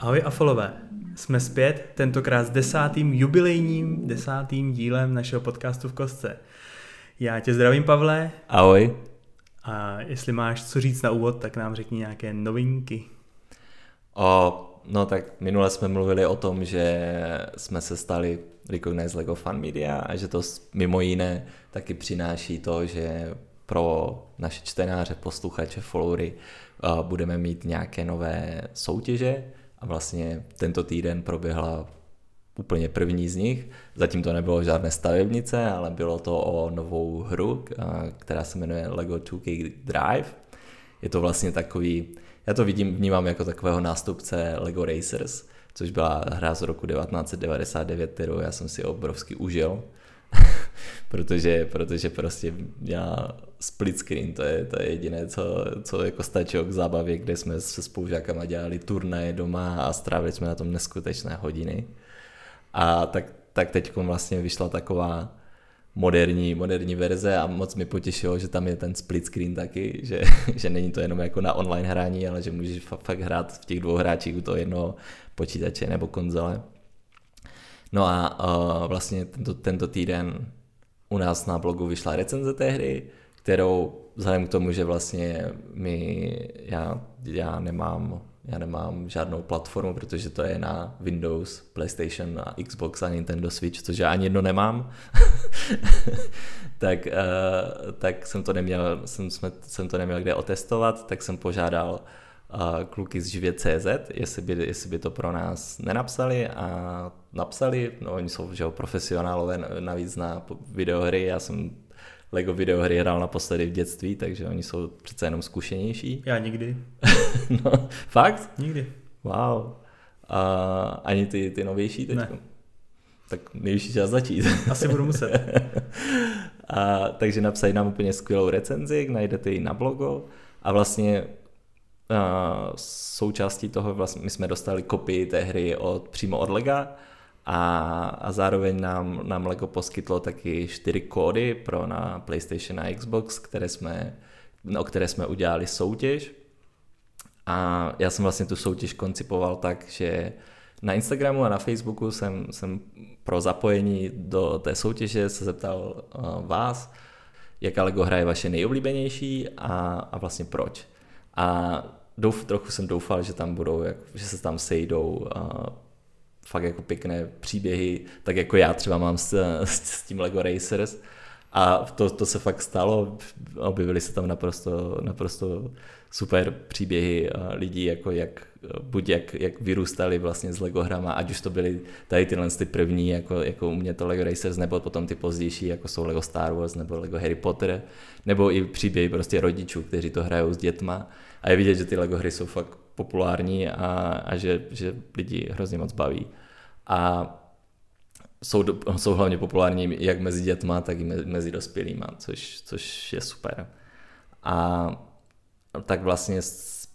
Ahoj Afolové, jsme zpět, tentokrát s desátým jubilejním desátým dílem našeho podcastu v Kostce. Já tě zdravím, Pavle. Ahoj. A jestli máš co říct na úvod, tak nám řekni nějaké novinky. O, no tak minule jsme mluvili o tom, že jsme se stali Recognize Lego Fan Media a že to mimo jiné taky přináší to, že pro naše čtenáře, posluchače, followery budeme mít nějaké nové soutěže a vlastně tento týden proběhla úplně první z nich. Zatím to nebylo žádné stavebnice, ale bylo to o novou hru, která se jmenuje Lego 2K Drive. Je to vlastně takový, já to vidím, vnímám jako takového nástupce Lego Racers, což byla hra z roku 1999, kterou já jsem si obrovsky užil. protože, protože prostě měla split screen, to je, to je jediné, co, co jako stačilo k zábavě, kde jsme se spolužákama dělali turnaje doma a strávili jsme na tom neskutečné hodiny. A tak, tak teď vlastně vyšla taková moderní, moderní verze a moc mi potěšilo, že tam je ten split screen taky, že, že není to jenom jako na online hraní, ale že můžeš fakt, fakt hrát v těch dvou hráčích u toho jednoho počítače nebo konzole. No a uh, vlastně tento, tento týden u nás na blogu vyšla recenze té hry, kterou vzhledem k tomu, že vlastně my, já, já nemám já nemám žádnou platformu, protože to je na Windows, PlayStation, a Xbox a Nintendo Switch, což já ani jedno nemám, tak, uh, tak jsem to neměl, jsem, jsme, jsem to neměl kde otestovat, tak jsem požádal uh, kluky z Živě.cz, jestli by, jestli by to pro nás nenapsali a napsali, no oni jsou že profesionálové navíc na videohry, já jsem Lego videohry hrál naposledy v dětství, takže oni jsou přece jenom zkušenější. Já nikdy. no, fakt? Nikdy. Wow. A ani ty, ty novější teď? Ne. Tak nejvyšší čas začít. Asi budu muset. a, takže napsali nám úplně skvělou recenzi, najdete ji na blogu a vlastně součástí toho vlastně my jsme dostali kopii té hry od, přímo od Lega a, a zároveň nám, nám Lego poskytlo taky čtyři kódy pro na PlayStation a Xbox, které jsme, o které jsme udělali soutěž. A já jsem vlastně tu soutěž koncipoval tak, že na Instagramu a na Facebooku jsem, jsem pro zapojení do té soutěže se zeptal uh, vás, jaká LEGO hra je vaše nejoblíbenější a, a vlastně proč. A douf, trochu jsem doufal, že tam budou, jak, že se tam sejdou uh, fakt jako pěkné příběhy, tak jako já třeba mám s, s tím LEGO Racers. A to, to se fakt stalo, objevily se tam naprosto, naprosto super příběhy lidí, jako jak, buď jak, jak vyrůstali vlastně s Lego hrama, ať už to byly tady tyhle ty první, jako, jako u mě to Lego Racers, nebo potom ty pozdější, jako jsou Lego Star Wars, nebo Lego Harry Potter, nebo i příběhy prostě rodičů, kteří to hrajou s dětma a je vidět, že ty Lego hry jsou fakt populární a, a že, že lidi hrozně moc baví. A jsou, jsou hlavně populární jak mezi dětma, tak i mezi dospělými, což, což je super. A tak vlastně z,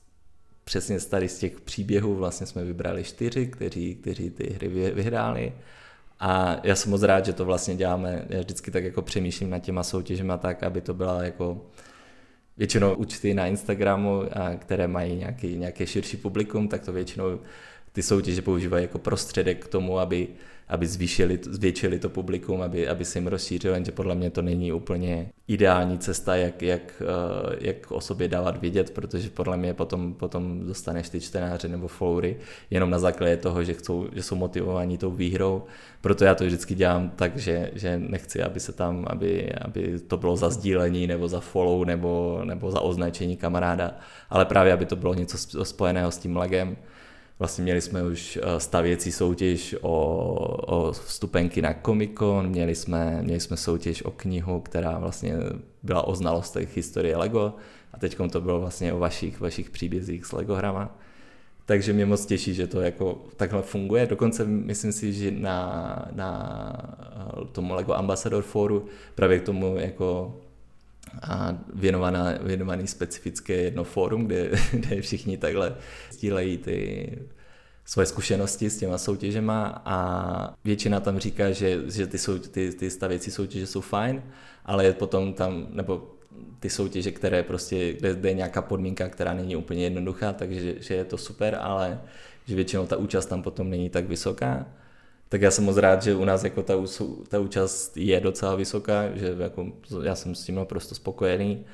přesně z tady z těch příběhů vlastně jsme vybrali čtyři, kteří, kteří ty hry vyhráli. A já jsem moc rád, že to vlastně děláme. Já vždycky tak jako přemýšlím nad těma soutěžima tak, aby to byla jako většinou účty na Instagramu, a které mají nějaký, nějaké širší publikum, tak to většinou ty soutěže používají jako prostředek k tomu, aby, aby zvýšili, zvětšili to publikum, aby, aby se jim rozšířilo, jenže podle mě to není úplně ideální cesta, jak, jak, eh, jak o sobě dávat vidět, protože podle mě potom, potom dostaneš ty čtenáře nebo followery jenom na základě toho, že, chcou, že jsou motivovaní tou výhrou. Proto já to vždycky dělám tak, že, že nechci, aby se tam, aby, aby to bylo za sdílení nebo za follow nebo, nebo za označení kamaráda, ale právě aby to bylo něco spojeného s tím legem, Vlastně měli jsme už eh, stavěcí soutěž o, o vstupenky na Comic Con, měli jsme, měli jsme soutěž o knihu, která vlastně byla o znalostech historie Lego a teď to bylo vlastně o vašich, vašich příbězích s Lego hrama. Takže mě moc těší, že to jako takhle funguje. Dokonce myslím si, že na, na eh, tomu Lego Ambassador Foru právě k tomu jako a věnovaná, věnovaný specifické jedno fórum, kde, kde všichni takhle sdílejí ty svoje zkušenosti s těma soutěžema a většina tam říká, že, že ty, sou, ty, ty stavěcí soutěže jsou fajn, ale je potom tam, nebo ty soutěže, které prostě, kde, je nějaká podmínka, která není úplně jednoduchá, takže že je to super, ale že většinou ta účast tam potom není tak vysoká. Tak já jsem moc rád, že u nás jako ta, ta účast je docela vysoká, že jako já jsem s tím naprosto spokojený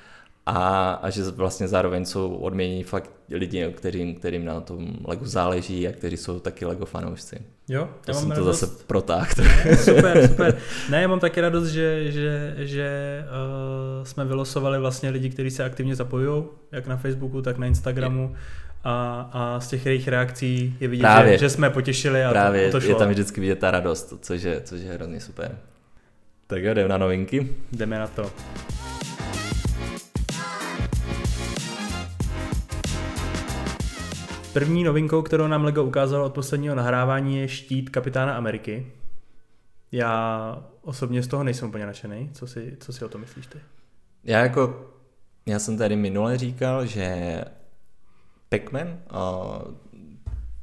a, a že vlastně zároveň jsou odměněni fakt lidi, kterým, kterým na tom Lego záleží a kteří jsou taky Lego fanoušci. Jo, já mám jsem radost. to zase protáhl. Super, super. Ne, já mám taky radost, že, že, že uh, jsme vylosovali vlastně lidi, kteří se aktivně zapojují, jak na Facebooku, tak na Instagramu. A, a z těch jejich reakcí je vidět, Právě. že, že jsme potěšili a Právě, to, to šlo. je tam vždycky vidět ta radost, což je, což je hrozně super. Tak jo, jdeme na novinky. Jdeme na to. První novinkou, kterou nám Lego ukázalo od posledního nahrávání, je štít kapitána Ameriky. Já osobně z toho nejsem úplně nadšený. Co si, co si o to myslíš ty? Já jako, já jsem tady minule říkal, že Pac-Man,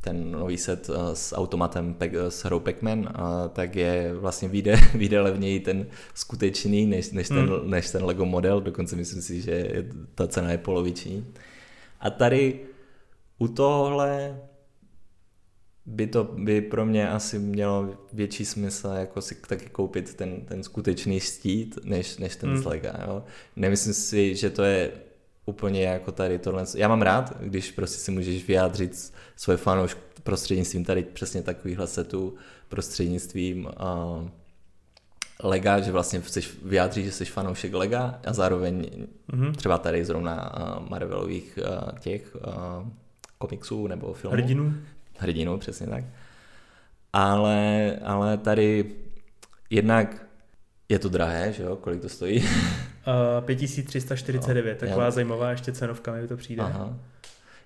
ten nový set s automatem s hrou Pac-Man, tak je vlastně vyjde, vyjde levněji ten skutečný než, než, ten, hmm. než ten Lego model, dokonce myslím si, že ta cena je poloviční. A tady u tohle by to by pro mě asi mělo větší smysl jako si taky koupit ten, ten skutečný štít, než, než ten hmm. z Lega. Jo? Nemyslím si, že to je úplně jako tady tohle. Já mám rád, když prostě si můžeš vyjádřit svoje fanoušky prostřednictvím tady přesně takovýchhle setů, prostřednictvím uh, Lega, že vlastně chceš vyjádřit, že jsi fanoušek Lega a zároveň mm-hmm. třeba tady zrovna uh, Marvelových uh, těch uh, komiksů nebo filmů. Hrdinů. Hrdinů, přesně tak. Ale, ale tady jednak je to drahé, že jo? Kolik to stojí? Uh, 5349, no, taková já... zajímavá ještě cenovka mi to přijde. Aha.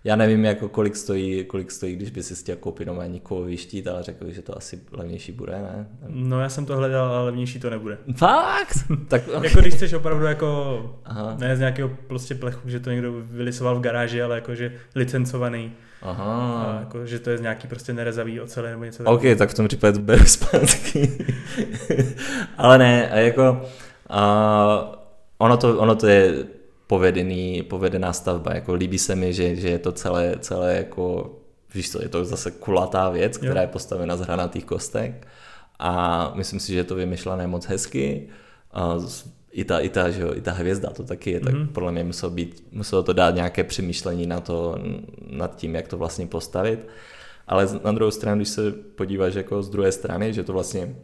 Já nevím, jako kolik stojí, kolik stojí, když by si chtěl koupit normální kovový štít, ale řekl bych, že to asi levnější bude, ne? No já jsem to hledal, ale levnější to nebude. Fakt? tak... jako když chceš opravdu jako, Aha. ne z nějakého prostě plechu, že to někdo vylisoval v garáži, ale jakože licencovaný. Aha. A jako, že to je z nějaký prostě nerezavý ocele nebo něco takového. OK, tak v tom případě to beru zpátky. ale ne, jako uh, ono, to, ono to je povedený, povedená stavba. Jako líbí se mi, že, že je to celé, celé jako, víš co, je to zase kulatá věc, která jo. je postavena z hranatých kostek a myslím si, že je to vymyšlené moc hezky. A i ta, i ta, že jo, i ta hvězda to taky je, mm-hmm. tak mhm. podle mě muselo, být, muselo to dát nějaké přemýšlení na to, nad tím, jak to vlastně postavit. Ale na druhou stranu, když se podíváš jako z druhé strany, že to vlastně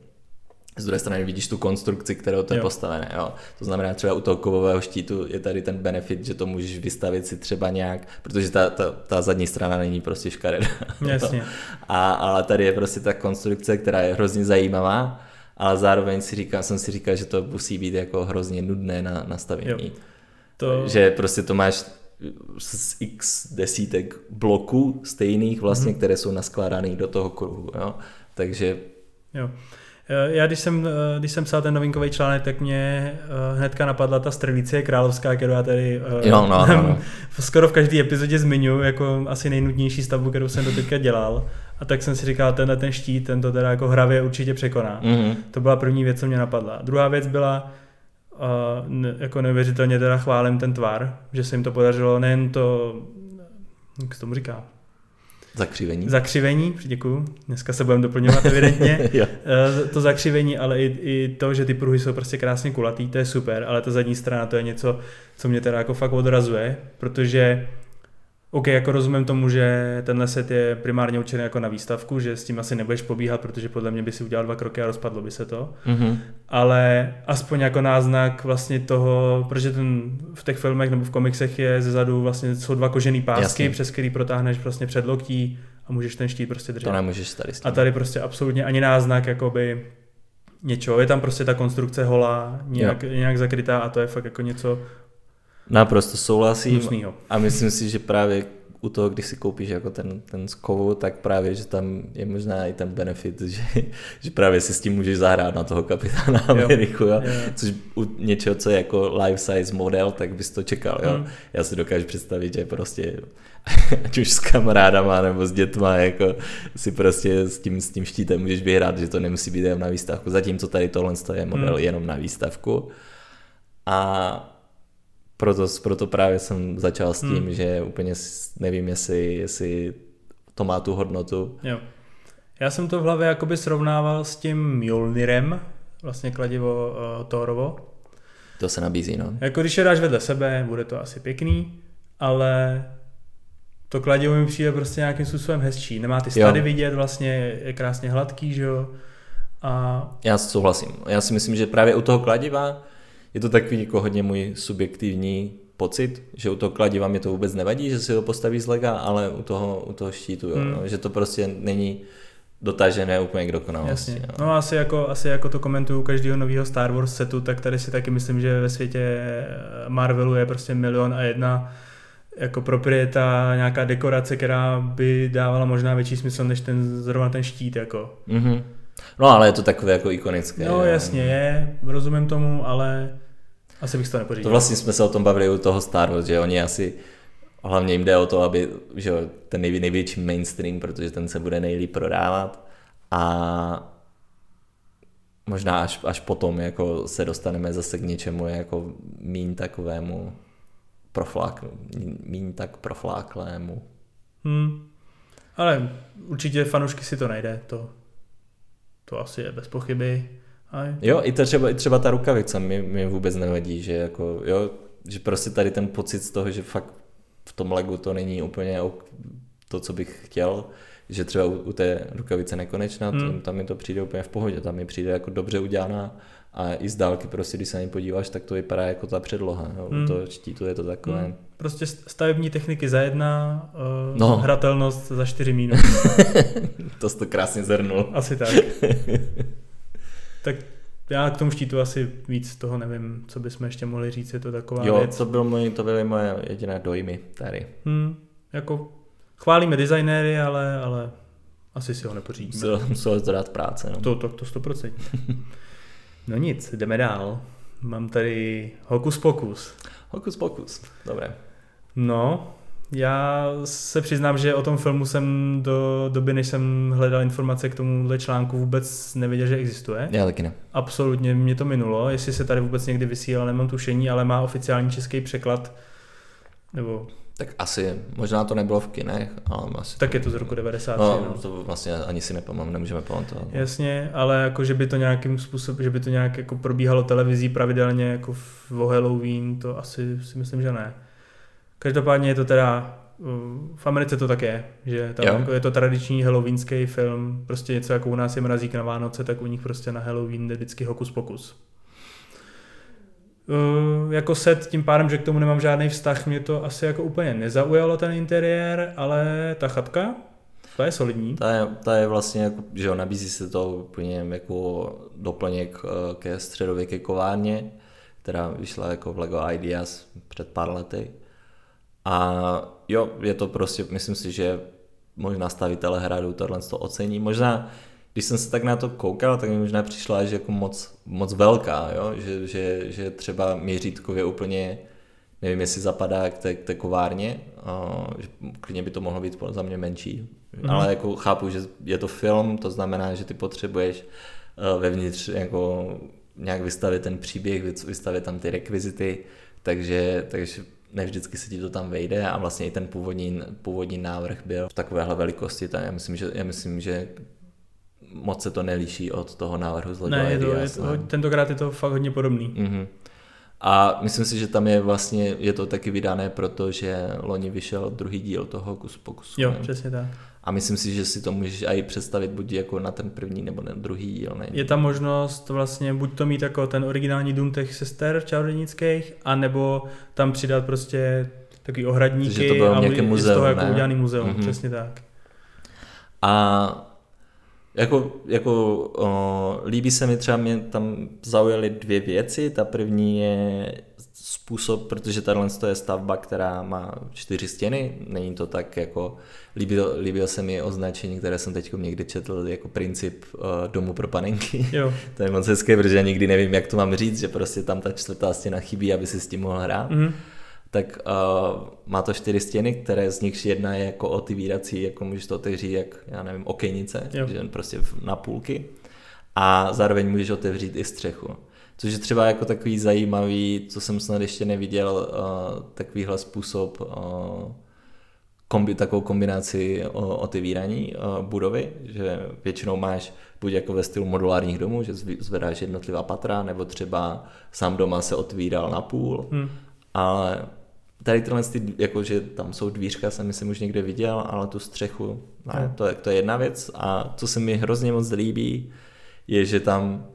z druhé strany vidíš tu konstrukci, kterou to je jo. postavené. Jo. To znamená třeba u toho kovového štítu je tady ten benefit, že to můžeš vystavit si třeba nějak, protože ta, ta, ta zadní strana není prostě škaredá. Jasně. A, ale tady je prostě ta konstrukce, která je hrozně zajímavá, ale zároveň si říkal, jsem si říkal, že to musí být jako hrozně nudné na nastavení. To... Že prostě to máš z x desítek bloků stejných vlastně, mm-hmm. které jsou naskládané do toho kruhu. Jo? Takže jo. Eh, já když jsem, eh, když jsem psal ten novinkový článek, tak mě eh, hnedka napadla ta Strelicie královská, kterou já tady jo, no, no, no. skoro v každé epizodě zmiňuji jako asi nejnudnější stavbu, kterou jsem do teďka dělal. A tak jsem si říkal, tenhle ten štít, ten to teda jako hravě určitě překoná. Mm-hmm. To byla první věc, co mě napadla. Druhá věc byla, uh, jako neuvěřitelně teda chválím ten tvar, že se jim to podařilo nejen to, jak se tomu říká, Zakřivení. Zakřivení, děkuju. Dneska se budeme doplňovat evidentně. Eh, to zakřivení, ale i, i to, že ty pruhy jsou prostě krásně kulatý, to je super, ale ta zadní strana to je něco, co mě teda jako fakt odrazuje, protože OK, jako rozumím tomu, že tenhle set je primárně určený jako na výstavku, že s tím asi nebudeš pobíhat, protože podle mě by si udělal dva kroky a rozpadlo by se to. Mm-hmm. Ale aspoň jako náznak vlastně toho, protože ten v těch filmech nebo v komiksech je ze zadu vlastně jsou dva kožený pásky, Jasně. přes který protáhneš vlastně před loktí a můžeš ten štít prostě držet. To nemůžeš tady s tím. A tady prostě absolutně ani náznak jakoby něčeho. Je tam prostě ta konstrukce holá, nějak, nějak zakrytá a to je fakt jako něco Naprosto souhlasím Hnusnýho. a myslím si, že právě u toho, když si koupíš jako ten, ten z kovu, tak právě, že tam je možná i ten benefit, že, že právě si s tím můžeš zahrát na toho kapitána Ameriku, jo. jo. což u něčeho, co je jako life size model, tak bys to čekal, jo. Hmm. Já si dokážu představit, že prostě ať už s kamarádama nebo s dětma, jako si prostě s tím, s tím štítem můžeš vyhrát, že to nemusí být jenom na výstavku, zatímco tady tohle je model hmm. jenom na výstavku. A proto, proto právě jsem začal s tím, hmm. že úplně nevím, jestli, jestli to má tu hodnotu. Jo. Já jsem to v hlavě jakoby srovnával s tím Mjolnirem, vlastně kladivo uh, Thorovo. To se nabízí, no. Jako když je dáš vedle sebe, bude to asi pěkný, ale to kladivo mi přijde prostě nějakým způsobem hezčí. Nemá ty stady jo. vidět, vlastně je krásně hladký, že jo. A... Já souhlasím. Já si myslím, že právě u toho kladiva je to takový jako hodně můj subjektivní pocit, že u toho kladiva mě to vůbec nevadí, že si ho postaví z lega, ale u toho, u toho štítu, jo, hmm. no, že to prostě není dotažené úplně k dokonalosti. Jasně. No. no asi jako, asi jako to komentuju každého nového Star Wars setu, tak tady si taky myslím, že ve světě Marvelu je prostě milion a jedna jako proprieta, nějaká dekorace, která by dávala možná větší smysl než ten zrovna ten štít. Jako. Mm-hmm. No ale je to takové jako ikonické. No jasně je, rozumím tomu, ale asi bych to nepořídil. To vlastně jsme se o tom bavili u toho Star Wars, že oni asi hlavně jim jde o to, aby že ten nejvě, největší mainstream, protože ten se bude nejlíp prodávat a možná až, až potom jako se dostaneme zase k něčemu jako mín takovému proflák, míň tak profláklému. Hmm. Ale určitě fanoušky si to najde, to, to asi je bez pochyby. A... Jo, i, to třeba, i třeba ta rukavice mi, mi vůbec nevadí, že jako, jo, že prostě tady ten pocit z toho, že fakt v tom legu to není úplně to, co bych chtěl, že třeba u, u té rukavice nekonečná, hmm. tam, tam mi to přijde úplně v pohodě, tam mi přijde jako dobře udělaná a i z dálky prostě, když se na podíváš, tak to vypadá jako ta předloha, jo. Hmm. toho štítu je to takové. Hmm. Prostě stavební techniky za jedna, uh, no. hratelnost za čtyři minus. to jsi to krásně zhrnul. Asi tak. tak já k tomu štítu asi víc toho nevím, co bychom ještě mohli říct, je to taková jo, věc. to, byl můj, to byly moje jediné dojmy tady. Hmm, jako chválíme designéry, ale, ale asi si ho nepořídíme. Musel, musel to dát práce. No. To, to, to 100%. no nic, jdeme dál. Mám tady Hokus Pokus. Hokus Pokus, dobré. No, já se přiznám, že o tom filmu jsem do doby, než jsem hledal informace k tomuhle článku, vůbec nevěděl, že existuje. Já taky ne. Absolutně mě to minulo, jestli se tady vůbec někdy vysílal, nemám tušení, ale má oficiální český překlad. Nebo... Tak asi, možná to nebylo v kinech, ale asi... Tak to... je to z roku 90. No, no. to vlastně ani si nepamatuji, nemůžeme pamatovat. Jasně, ale jako, že by to nějakým způsobem, že by to nějak jako probíhalo televizí pravidelně, jako v Halloween, to asi si myslím, že ne. Každopádně je to teda, v Americe to tak je, že tam jako je to tradiční halloweenský film, prostě něco jako u nás je mrazík na Vánoce, tak u nich prostě na Halloween jde vždycky hokus pokus. Uh, jako set, tím pádem, že k tomu nemám žádný vztah, mě to asi jako úplně nezaujalo ten interiér, ale ta chatka, ta je solidní. Ta je, ta je vlastně, jako, že jo, nabízí se to úplně jako doplněk eh, ke středověké kovárně, která vyšla jako v LEGO Ideas před pár lety. A jo, je to prostě, myslím si, že možná stavitele hradu tohle to ocení. Možná, když jsem se tak na to koukal, tak mi možná přišla že jako moc, moc velká, jo? Že, že, že třeba měřítkově úplně, nevím, jestli zapadá k té, k té kovárně, a, že klidně by to mohlo být za mě menší. Mm. Ale jako chápu, že je to film, to znamená, že ty potřebuješ uh, vevnitř jako nějak vystavit ten příběh, vystavit tam ty rekvizity, takže, takže ne vždycky se ti to tam vejde a vlastně i ten původní, původní návrh byl v takovéhle velikosti, tak já myslím, že, já myslím, že moc se to nelíší od toho návrhu z Lego Ne, je to, je to, tentokrát je to fakt hodně podobný. Mm-hmm. A myslím si, že tam je vlastně, je to taky vydané, protože loni vyšel druhý díl toho kus pokusu. Jo, přesně tak. A myslím si, že si to můžeš i představit buď jako na ten první nebo na druhý díl. Ne? Je tam možnost vlastně buď to mít jako ten originální dům těch sester čarodějnických, anebo tam přidat prostě takový ohradníky Takže to bylo a nějaké muzeum, z toho jako udělaný muzeum, mm-hmm. přesně tak. A jako, jako o, líbí se mi třeba, mě tam zaujaly dvě věci. Ta první je způsob, protože tahle je stavba, která má čtyři stěny, není to tak jako, líbil, líbil se mi označení, které jsem teď někdy četl jako princip uh, domu pro panenky. Jo. to je moc hezké, protože nikdy nevím, jak to mám říct, že prostě tam ta čtvrtá stěna chybí, aby si s tím mohl hrát. Mm. Tak uh, má to čtyři stěny, které z nich jedna je jako otevírací, jako můžeš to otevřít jak, já nevím, okenice, jo. že prostě na půlky. A zároveň můžeš otevřít i střechu. Což je třeba jako takový zajímavý, co jsem snad ještě neviděl, uh, takovýhle způsob uh, kombi, takovou kombinaci o, otevíraní o, budovy, že většinou máš buď jako ve stylu modulárních domů, že zvedáš jednotlivá patra, nebo třeba sám doma se otvíral na půl, hmm. ale tady tyhle, ty, jako, že tam jsou dvířka, jsem myslím už někde viděl, ale tu střechu, ne, hmm. to, je, to je jedna věc a co se mi hrozně moc líbí, je, že tam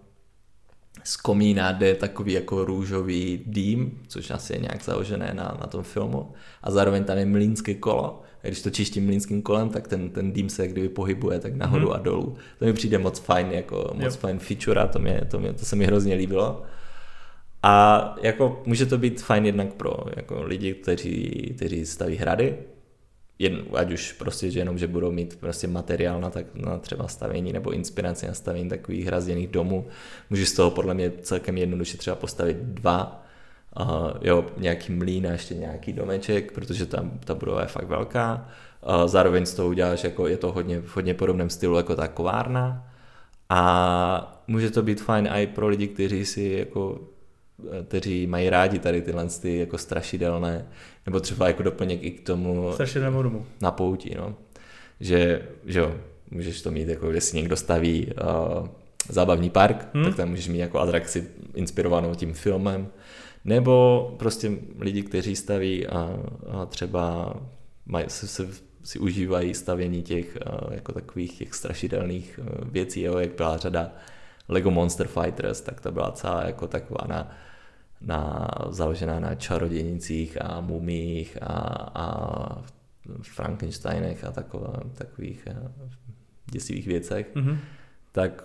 z komína jde takový jako růžový dým, což asi je nějak založené na, na tom filmu. A zároveň tam je mlínské kolo. A když to čistím mlínským kolem, tak ten, ten dým se kdyby pohybuje tak nahoru mm. a dolů. To mi přijde moc fajn, jako moc yep. fajn feature a to, mě, to, mě, to se mi hrozně líbilo. A jako může to být fajn jednak pro jako lidi, kteří, kteří staví hrady, jen, ať už prostě, že jenom, že budou mít prostě materiál na, tak, na třeba stavění nebo inspiraci na stavění takových hrazděných domů. Můžeš z toho podle mě celkem jednoduše třeba postavit dva, uh, jo, nějaký mlín a ještě nějaký domeček, protože tam ta budova je fakt velká. Uh, zároveň z toho uděláš, jako je to hodně, v hodně podobném stylu jako ta kovárna. A může to být fajn i pro lidi, kteří si jako kteří mají rádi tady tyhle ty jako strašidelné, nebo třeba jako doplněk i k tomu strašidelnému domu. Na pouti, no. Že, že jo, můžeš to mít, jako jestli někdo staví uh, zábavní park, hmm. tak tam můžeš mít jako atrakci inspirovanou tím filmem, nebo prostě lidi, kteří staví a, a třeba maj, se, se, si užívají stavění těch uh, jako takových těch strašidelných uh, věcí, jo, jak byla řada Lego Monster Fighters, tak to byla celá jako taková na, na založená na čarodějnicích a mumích a, a Frankensteinech a takové, takových eh, děsivých věcech, mm-hmm. tak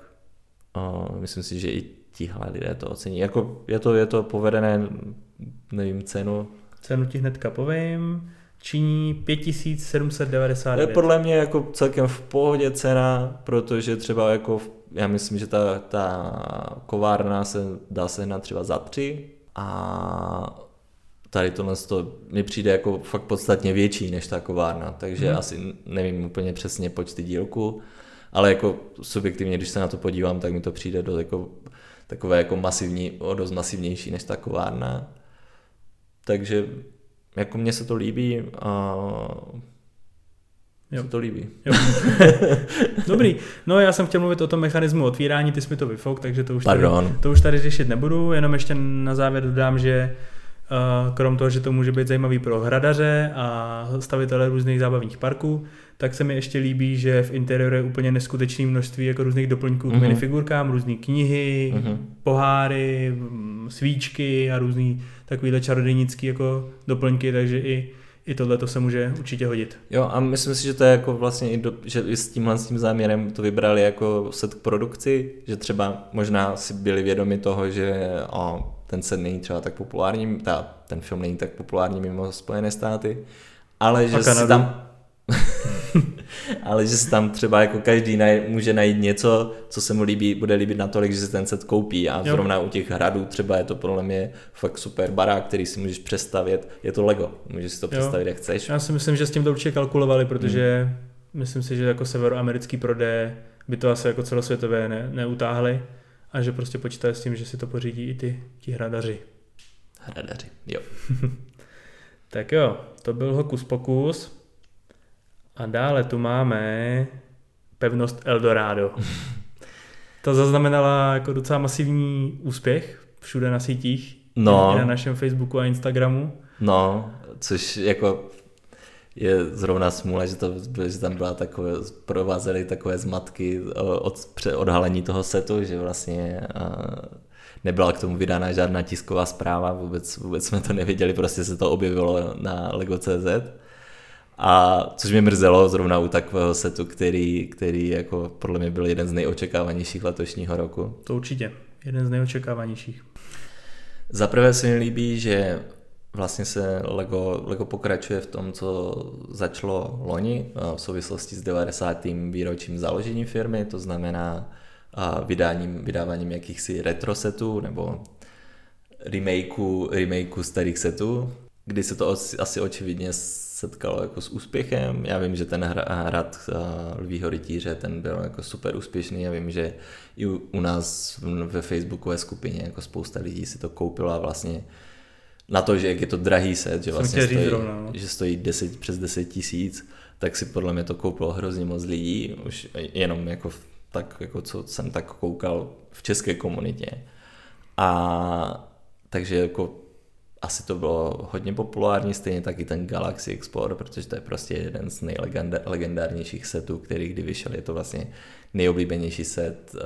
o, myslím si, že i tihle lidé to ocení. Jako je to, je to povedené, nevím, cenu. Cenu ti hnedka povím činí 5799. To je podle mě jako celkem v pohodě cena, protože třeba jako, já myslím, že ta, ta kovárna se dá sehnat třeba za tři a tady tohle to mi přijde jako fakt podstatně větší než ta kovárna, takže hmm. asi nevím úplně přesně počty dílku, ale jako subjektivně, když se na to podívám, tak mi to přijde do jako, takové jako masivní, o dost masivnější než ta kovárna. Takže jako mně se to líbí a Jo. Se to líbí. Jo. Dobrý. No já jsem chtěl mluvit o tom mechanismu otvírání, ty jsi mi to vyfouk, takže to už, tady, to už tady řešit nebudu, jenom ještě na závěr dodám, že uh, krom toho, že to může být zajímavý pro hradaře a stavitele různých zábavních parků, tak se mi ještě líbí, že v interiéru je úplně neskutečné množství jako různých doplňků k uh-huh. minifigurkám, různé knihy, uh-huh. poháry, svíčky a různý takovýhle čarodějnický jako doplňky, takže i i tohle to se může určitě hodit. Jo a myslím si, že to je jako vlastně i, do, že i s tímhle s tím záměrem to vybrali jako set k produkci, že třeba možná si byli vědomi toho, že o, ten set není třeba tak populární, ta, ten film není tak populární mimo Spojené státy, ale že si tam ale že si tam třeba jako každý naj, může najít něco, co se mu líbí, bude líbit natolik, že si ten set koupí a jo. zrovna u těch hradů třeba je to podle mě fakt super barák, který si můžeš přestavět, je to Lego, můžeš si to představit, jo. jak chceš. Já si myslím, že s tím to určitě kalkulovali, protože hmm. myslím si, že jako severoamerický prodej by to asi jako celosvětové ne, neutáhli a že prostě počítají s tím, že si to pořídí i ty ti hradaři. Hradaři, jo. tak jo, to byl Hokus Pokus. A dále tu máme pevnost Eldorado. Ta zaznamenala jako docela masivní úspěch všude na sítích, no. na našem Facebooku a Instagramu. No, což jako je zrovna smůla, že, to, že tam byla takové, provázely takové zmatky od odhalení toho setu, že vlastně nebyla k tomu vydána žádná tisková zpráva, vůbec, vůbec jsme to nevěděli, prostě se to objevilo na Lego.cz. A což mě mrzelo zrovna u takového setu, který, který jako podle mě byl jeden z nejočekávanějších letošního roku. To určitě, jeden z nejočekávanějších. Za prvé se mi líbí, že vlastně se Lego, Lego pokračuje v tom, co začalo loni v souvislosti s 90. výročím založení firmy, to znamená vydáním, vydáváním jakýchsi retro setů nebo remakeu, remakeu starých setů, kdy se to asi očividně setkalo jako s úspěchem. Já vím, že ten hrad uh, Lvího rytíře, ten byl jako super úspěšný. Já vím, že i u, nás ve facebookové skupině jako spousta lidí si to koupilo a vlastně na to, že jak je to drahý set, že vlastně stojí, zrovna, no. že stojí 10, přes 10 tisíc, tak si podle mě to koupilo hrozně moc lidí, už jenom jako tak, jako co jsem tak koukal v české komunitě. A takže jako asi to bylo hodně populární, stejně taky ten Galaxy Explorer, protože to je prostě jeden z nejlegendárnějších setů, který kdy vyšel. Je to vlastně nejoblíbenější set uh,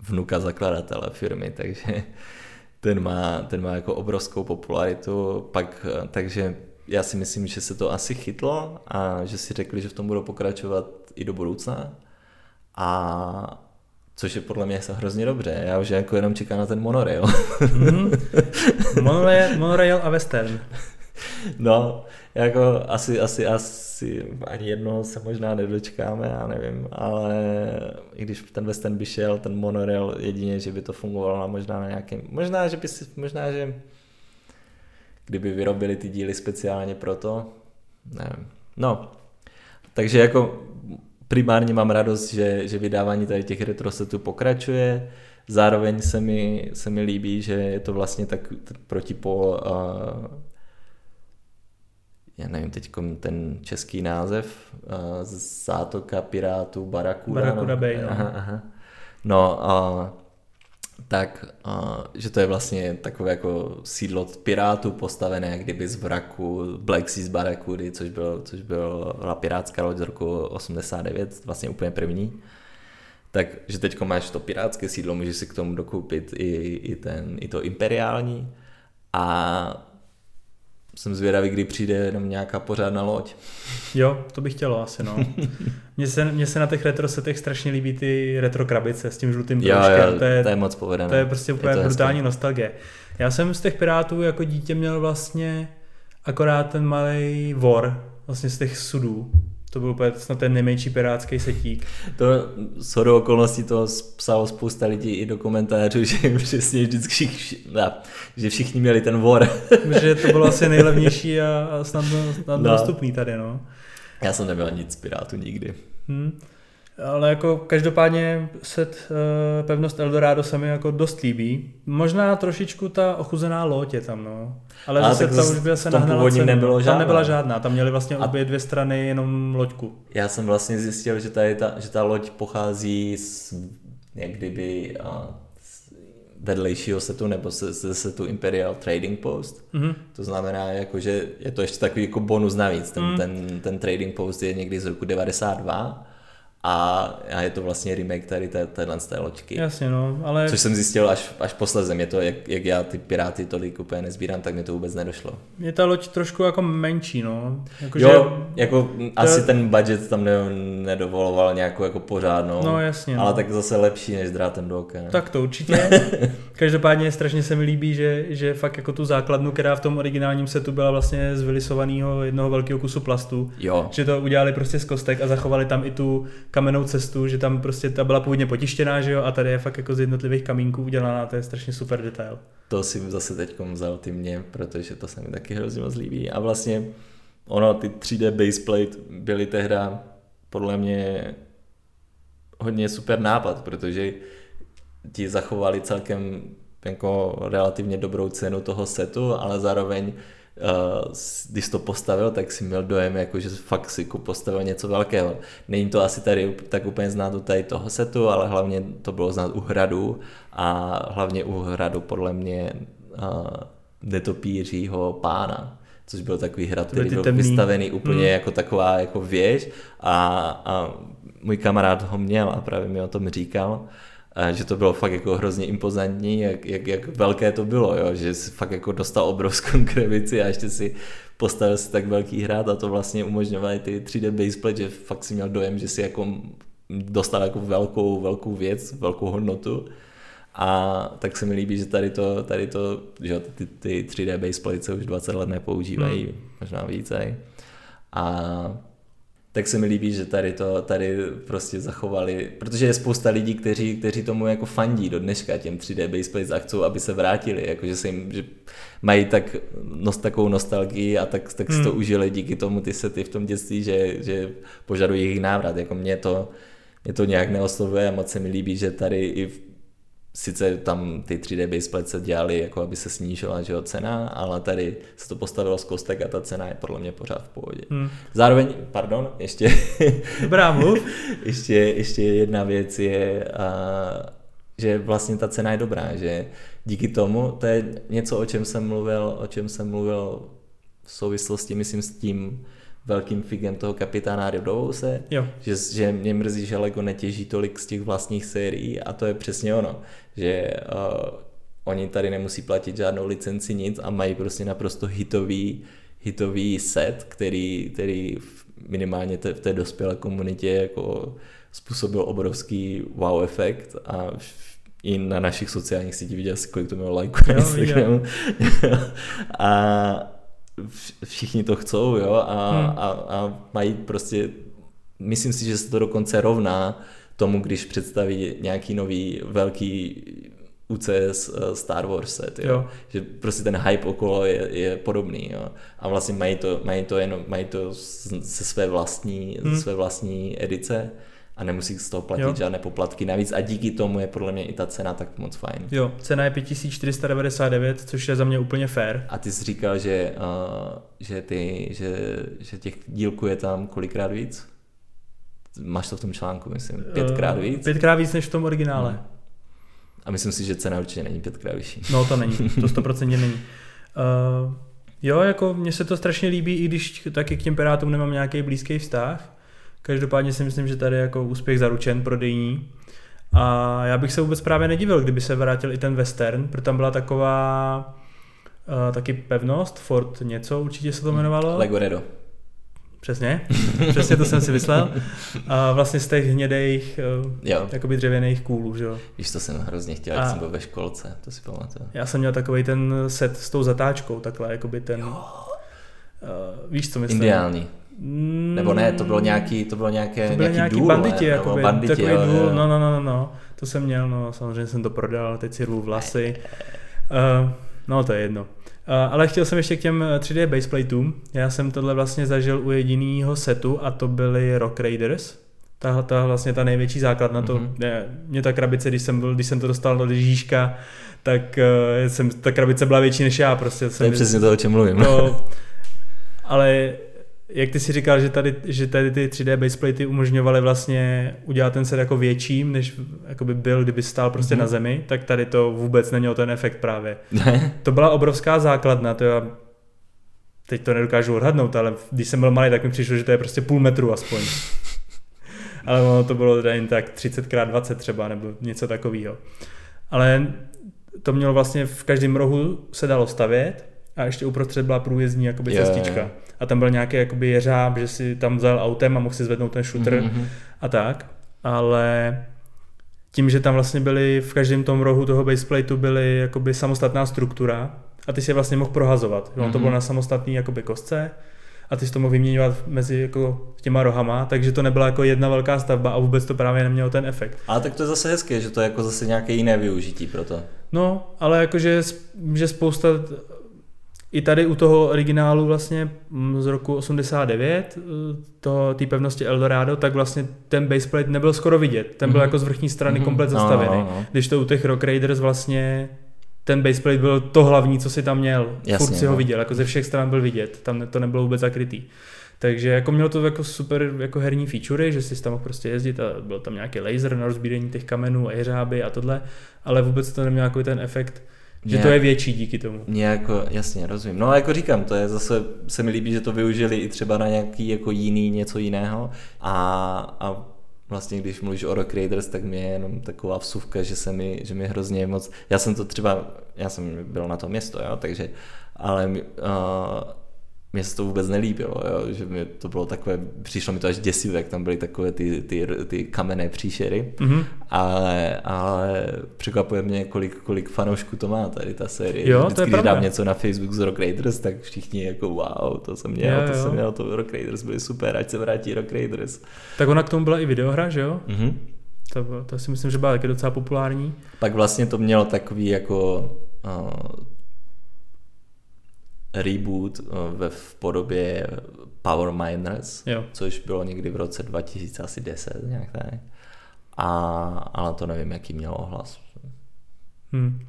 vnuka zakladatele firmy, takže ten má, ten má jako obrovskou popularitu, pak, uh, takže já si myslím, že se to asi chytlo a že si řekli, že v tom budou pokračovat i do budoucna. A což je podle mě hrozně dobře. Já už jako jenom čekám na ten monorail. mm-hmm. monorail, monorail a western. No, jako asi, asi, asi ani jedno se možná nedočkáme, já nevím, ale i když ten western by šel, ten monorail jedině, že by to fungovalo na možná na nějakém, možná, že by si, možná, že kdyby vyrobili ty díly speciálně pro to, nevím. No, takže jako primárně mám radost, že, že vydávání tady těch retrosetů pokračuje, zároveň se mi, se mi líbí, že je to vlastně tak protipol uh, já nevím teď ten český název, uh, Zátoka Pirátů Barakuda. Barakuda no, Bay, no. Aha, aha. No, uh, tak, že to je vlastně takové jako sídlo pirátů postavené jak kdyby z vraku Black Sea z Barakudy, což, byl, což byla pirátská loď z roku 89, vlastně úplně první. Takže teď máš to pirátské sídlo, můžeš si k tomu dokoupit i, i, ten, i to imperiální a jsem zvědavý, kdy přijde jenom nějaká pořádná loď. Jo, to bych chtělo asi, no. Mně se, mně se na těch retro setech strašně líbí ty retro krabice s tím žlutým jo, to, je, to je moc povedené. To je prostě úplně brutální hezké. nostalgie. Já jsem z těch Pirátů jako dítě měl vlastně akorát ten malý vor, vlastně z těch sudů. To byl úplně snad ten nejmenší pirátský setík. To shodou okolností to psalo spousta lidí i do komentářů, že přesně vždycky ne, že všichni měli ten vor. že to bylo asi nejlevnější a, a snad, snad no. dostupný tady, no. Já jsem neměl nic z Pirátů nikdy. Hmm. Ale jako každopádně set uh, pevnost Eldorado se mi jako dost líbí. Možná trošičku ta ochuzená loď je tam, no. Ale a zase ta už by se nahnala cenu. nebylo žádná. Tam nebyla žádná, tam měli vlastně a obě dvě strany jenom loďku. Já jsem vlastně zjistil, že, tady ta, že ta loď pochází z jak kdyby uh, vedlejšího setu nebo ze, ze setu Imperial Trading Post. Mm-hmm. To znamená, jako, že je to ještě takový jako bonus navíc. Ten, mm. ten, ten Trading Post je někdy z roku 92 a, a je to vlastně remake tady té, téhle z té loďky. Jasně, no, ale... Což jsem zjistil až, až posledně, mě to, jak, jak já ty piráty tolik úplně nezbírám, tak mi to vůbec nedošlo. Je ta loď trošku jako menší, no. Jako, jo, že... jako to... asi ten budget tam ne, nedovoloval nějakou jako pořádnou, no, jasně, ale no. tak zase lepší než drátem do oka. Tak to určitě. Každopádně strašně se mi líbí, že, že fakt jako tu základnu, která v tom originálním setu byla vlastně z vylisovaného jednoho velkého kusu plastu, jo. že to udělali prostě z kostek a zachovali tam i tu kamennou cestu, že tam prostě ta byla původně potištěná, že jo, a tady je fakt jako z jednotlivých kamínků udělaná, to je strašně super detail. To si zase teď vzal ty mě, protože to se mi taky hrozně moc líbí. A vlastně ono, ty 3D baseplate byly tehda podle mě hodně super nápad, protože ti zachovali celkem jako relativně dobrou cenu toho setu, ale zároveň uh, když to postavil, tak si měl dojem, jako, že fakt si postavil něco velkého. Není to asi tady tak úplně znát u tady toho setu, ale hlavně to bylo znát u hradu a hlavně u hradu podle mě uh, netopířího pána což byl takový hrad, který byl temný. vystavený úplně hmm. jako taková jako věž a, a můj kamarád ho měl a právě mi o tom říkal že to bylo fakt jako hrozně impozantní, jak, jak, jak velké to bylo, jo? že jsi fakt jako dostal obrovskou krevici a ještě si postavil si tak velký hrad a to vlastně umožňovaly ty 3D baseplate, že fakt si měl dojem, že si jako dostal jako velkou, velkou věc, velkou hodnotu. A tak se mi líbí, že tady to, tady to že ty, ty 3D baseplate se už 20 let nepoužívají, hmm. možná více. A tak se mi líbí, že tady to tady prostě zachovali, protože je spousta lidí, kteří, kteří tomu jako fandí do dneška těm 3D baseplates a chcou, aby se vrátili, jako že, se jim, že mají tak nos, takovou nostalgii a tak, tak hmm. si to hmm. užili díky tomu ty sety v tom dětství, že, že požadují jejich návrat, jako mě to, mě to nějak neoslovuje a moc se mi líbí, že tady i v, sice tam ty 3D baseplate se dělali, jako aby se snížila že jo, cena, ale tady se to postavilo z kostek a ta cena je podle mě pořád v pohodě. Hmm. Zároveň, pardon, ještě... Dobrá, mluv. ještě, ještě jedna věc je, a, že vlastně ta cena je dobrá, že díky tomu, to je něco, o čem jsem mluvil, o čem jsem mluvil v souvislosti, myslím, s tím, velkým figem toho kapitána Ryodouse, že, že mě mrzí, že Lego netěží tolik z těch vlastních sérií a to je přesně ono, že uh, oni tady nemusí platit žádnou licenci nic a mají prostě naprosto hitový, hitový set, který, který minimálně te, v té dospělé komunitě jako způsobil obrovský wow efekt a i na našich sociálních sítích viděl si, kolik to mělo lajků na Instagramu. a všichni to chcou, jo, a, hmm. a, a mají prostě, myslím si, že se to dokonce rovná tomu, když představí nějaký nový velký UCS eh, Star Wars set, jo? jo. že prostě ten hype okolo je, je podobný, jo? a vlastně mají to, mají to, jenom, mají to ze své vlastní, hmm. ze své vlastní edice, a nemusí z toho platit jo. žádné poplatky navíc a díky tomu je podle mě i ta cena tak moc fajn. Jo, cena je 5499, což je za mě úplně fair. A ty jsi říkal, že, uh, že, ty, že, že těch dílků je tam kolikrát víc? Máš to v tom článku, myslím, pětkrát víc? Uh, pětkrát víc než v tom originále. Hmm. A myslím si, že cena určitě není pětkrát vyšší. No to není, to stoprocentně není. Uh, jo, jako mně se to strašně líbí, i když taky k těm pirátům nemám nějaký blízký vztah, Každopádně si myslím, že tady je jako úspěch zaručen prodejní. A já bych se vůbec právě nedivil, kdyby se vrátil i ten western, protože tam byla taková uh, taky pevnost, Ford něco určitě se to jmenovalo. Legoredo. Přesně, přesně to jsem si myslel. A vlastně z těch hnědejch, uh, jo. jakoby dřevěných kůlů, že jo. Víš, to jsem hrozně chtěl, když jsem byl ve školce, to si pamatuju. Já jsem měl takový ten set s tou zatáčkou, takhle, jakoby ten... Jo. Uh, víš, co myslím? Ideální. Nebo ne, to bylo nějaký, to bylo nějaké, to nějaký, nějaký důl, banditi, ne? jakoby, banditi, takový jo, důl, jo. no, no, no, no, to jsem měl, no, samozřejmě jsem to prodal, teď si rvu vlasy, uh, no to je jedno. Uh, ale chtěl jsem ještě k těm 3D baseplateům, já jsem tohle vlastně zažil u jediného setu a to byly Rock Raiders, ta, ta vlastně ta největší základ na to, mm-hmm. ne, mě ta krabice, když jsem, byl, když jsem to dostal do Žížka, tak uh, jsem, ta krabice byla větší než já, prostě. To je přesně to, o čem mluvím. To, ale jak ty si říkal, že tady, že tady ty 3D baseplaty umožňovaly vlastně udělat ten set jako větším, než by byl, kdyby stál prostě mm-hmm. na zemi, tak tady to vůbec nemělo ten efekt právě. to byla obrovská základna, to já teď to nedokážu odhadnout, ale když jsem byl malý, tak mi přišlo, že to je prostě půl metru aspoň. ale ono to bylo jen tak 30 x 20 třeba, nebo něco takového. Ale to mělo vlastně v každém rohu se dalo stavět a ještě uprostřed byla průjezdní jakoby yeah. cestička. A tam byl nějaký jakoby jeřáb, že si tam vzal autem a mohl si zvednout ten shooter mm-hmm. a tak. Ale tím, že tam vlastně byly v každém tom rohu toho baseplateu byly jakoby samostatná struktura a ty si je vlastně mohl prohazovat. Mm-hmm. On to bylo mhm. na samostatný jakoby kostce a ty si to mohl vyměňovat mezi jako těma rohama, takže to nebyla jako jedna velká stavba a vůbec to právě nemělo ten efekt. Ale tak to je zase hezké, že to je jako zase nějaké jiné využití pro to. No, ale jakože že spousta i tady u toho originálu vlastně mm, z roku 89, eh, té pevnosti Eldorado, tak vlastně ten baseplate nebyl skoro vidět. Ten byl mm-hmm. jako z vrchní strany mm-hmm. komplet zastavený. No, no, no. Když to u těch Rock Raiders vlastně ten baseplate byl to hlavní, co si tam měl. Jasně, Furt si ho no. viděl, jako ze všech stran byl vidět. Tam to nebylo vůbec zakrytý. Takže jako mělo to jako super jako herní feature, že si tam mohl prostě jezdit a byl tam nějaký laser na rozbíjení těch kamenů a jeřáby a tohle, ale vůbec to nemělo jako ten efekt, že nějak, to je větší díky tomu. Nějako, jasně, rozumím. No a jako říkám, to je zase, se mi líbí, že to využili i třeba na nějaký jako jiný, něco jiného a, a vlastně když mluvíš o Rock Raiders, tak mě je jenom taková vsuvka, že se mi, že mi hrozně moc, já jsem to třeba, já jsem byl na to město, jo, takže, ale uh, mně se to vůbec nelíbilo, jo, že mi to bylo takové, přišlo mi to až děsivé, jak tam byly takové ty, ty, ty kamenné příšery, mm-hmm. ale, ale překvapuje mě, kolik, kolik fanoušků to má tady ta série. Jo, Vždycky, to je když pravda. dám něco na Facebook z Rock Raiders, tak všichni jako wow, to jsem měl, jo, to jo. jsem měl, to Rock Raiders byly super, ať se vrátí Rock Raiders. Tak ona k tomu byla i videohra, že jo? Mm-hmm. To, to si myslím, že byla taky docela populární. Pak vlastně to mělo takový jako uh, reboot eh, ve v podobě Power Miners, jo. což bylo někdy v roce 2010, nějak tak. A, ale to nevím, jaký mělo ohlas. Hmm.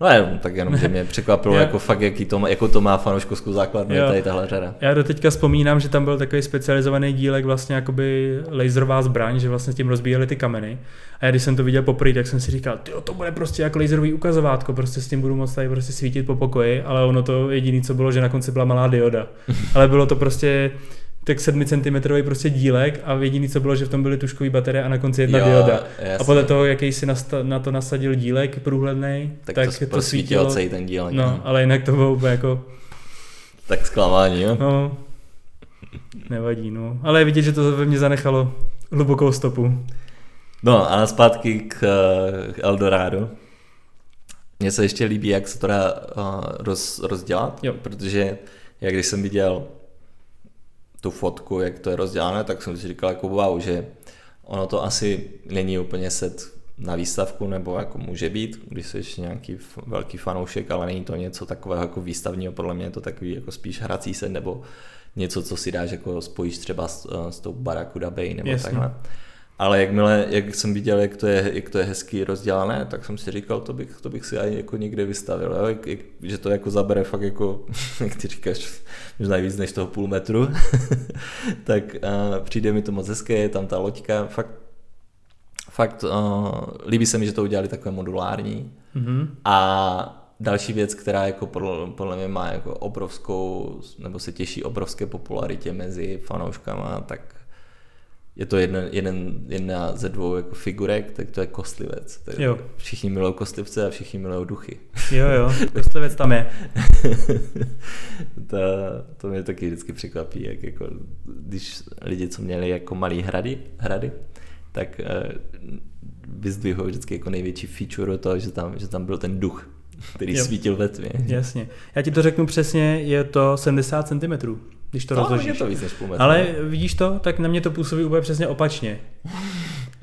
No jenom, tak jenom, že mě překvapilo, Já- jako fakt, jaký to, má- jakou to má fanouškovskou základnu, Jo. tady tahle řada. Já do teďka vzpomínám, že tam byl takový specializovaný dílek, vlastně jakoby laserová zbraň, že vlastně s tím rozbíjeli ty kameny. A já když jsem to viděl poprvé, tak jsem si říkal, ty to bude prostě jako laserový ukazovátko, prostě s tím budu moct tady prostě svítit po pokoji, ale ono to jediné, co bylo, že na konci byla malá dioda. ale bylo to prostě tak 7 cm prostě dílek a jediný, co bylo, že v tom byly tuškové baterie a na konci jedna Jo, dioda. jasně. A podle toho, jaký si nasta- na to nasadil dílek průhledný, tak, tak, to, to, prosvítilo svítilo. celý ten díl. No, ale jinak to bylo úplně jako Tak zklamání, jo? No, nevadí, no. Ale je vidět, že to ve mně zanechalo hlubokou stopu. No a zpátky k, eh, k Eldorado. Mně se ještě líbí, jak se to dá uh, roz, rozdělat, Jo. protože jak když jsem viděl tu fotku, jak to je rozdělané, tak jsem si říkal jako wow, že ono to asi není úplně set na výstavku, nebo jako může být, když jsi nějaký velký fanoušek, ale není to něco takového jako výstavního, podle mě je to takový jako spíš hrací set, nebo něco, co si dáš jako spojíš třeba s, s tou Barakuda Bay, nebo Jasně. takhle. Ale jakmile, jak jsem viděl, jak to je, jak to je hezky rozdělané, tak jsem si říkal, to bych, to bych si aj jako někde vystavil, jo? Jak, jak, že to jako zabere fakt jako, jak ty říkáš, možná víc než toho půl metru, tak uh, přijde mi to moc hezké, je tam ta loďka, fakt, fakt uh, líbí se mi, že to udělali takové modulární Mhm. a další věc, která jako podle, podle mě má jako obrovskou, nebo se těší obrovské popularitě mezi fanouškama, tak je to jeden, jeden, jedna ze dvou jako figurek, tak to je kostlivec. Tak Jo. Všichni milují kostlivce a všichni milují duchy. Jo, jo, kostlivec tam je. to, to mě taky vždycky překvapí, jak jako, když lidi, co měli jako malý hrady, hrady tak uh, vyzdvihují vždycky jako největší feature toho, že tam, že tam byl ten duch, který Jo. svítil ve tmě. Jasně. Já ti to řeknu přesně, je to 70 cm, když to No, rozložíš. to víc než půl metru. Ale vidíš to, tak na mě to působí úplně přesně opačně.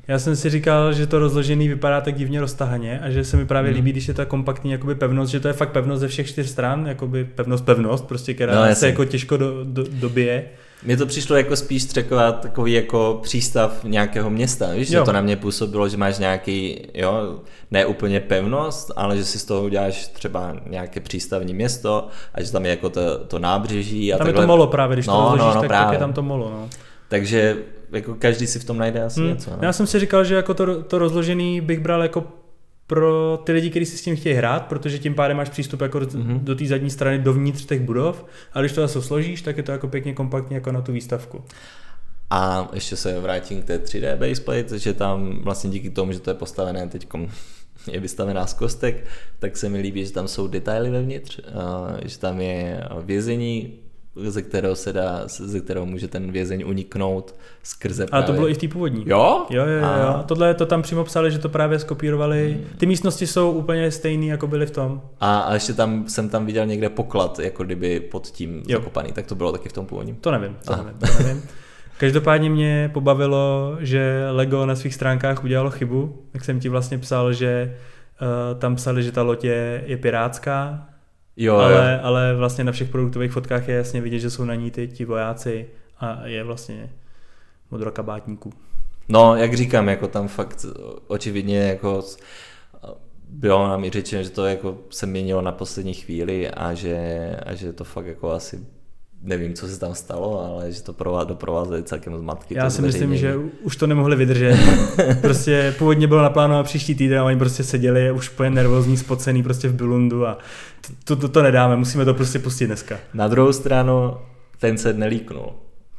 Já jsem si říkal, že to rozložený vypadá tak divně roztahaně a že se mi právě Hmm. líbí, když je ta kompaktní jakoby pevnost, že to je fakt pevnost ze všech čtyř stran, jakoby pevnost, pevnost, prostě, která No, no, se jako těžko do, do, dobije. Mně to přišlo jako spíš taková, takový jako přístav nějakého města, víš, že Jo. to na mě působilo, že máš nějaký, jo, ne úplně pevnost, ale že si z toho uděláš třeba nějaké přístavní město a že tam je jako to, to nábřeží a Tam takhle. je to molo právě, když to No, no, rozložíš, no, tak, tak právě. je tam to molo. No. Takže jako každý si v tom najde asi Hmm. něco. No? Já jsem si říkal, že jako to, to rozložený bych bral jako pro ty lidi, kteří si s tím chtějí hrát, protože tím pádem máš přístup jako do, Mhm. do té zadní strany dovnitř těch budov, a když to zase složíš, tak je to jako pěkně kompaktně jako na tu výstavku. A ještě se vrátím k té 3D baseplate, že tam vlastně díky tomu, že to je postavené teď je vystavená z kostek, tak se mi líbí, že tam jsou detaily vevnitř, a že tam je vězení, ze kterého se dá, ze kterého může ten vězeň uniknout skrze Ale právě... to bylo i v té původní. Jo? Jo, jo, jo, jo. Tohle to tam přímo psali, že to právě skopírovali. Ty místnosti jsou úplně stejný, jako byly v tom. A, a ještě tam jsem tam viděl někde poklad, jako kdyby pod tím Jo. zakopaný, tak to bylo taky v tom původním. To nevím, to Aha. nevím, to nevím. Každopádně mě pobavilo, že Lego na svých stránkách udělalo chybu. Jak jsem ti vlastně psal, že uh, tam psali, že ta loď je, je pirátská, Jo, ale, jo. ale vlastně na všech produktových fotkách je jasně vidět, že jsou na ní ty ti vojáci a je vlastně modrokabátníků. No, jak říkám, jako tam fakt očividně jako bylo nám i řečeno, že to jako se měnilo na poslední chvíli a že, a že to fakt jako asi nevím, co se tam stalo, ale že to prová- doprovázeli celkem zmatky. Já to si myslím, že už to nemohli vydržet. prostě původně bylo naplánováno příští týden a oni prostě seděli už úplně nervózní, spocený prostě v Bilundu a to, to, to nedáme, musíme to prostě pustit dneska. Na druhou stranu ten set nelíknul.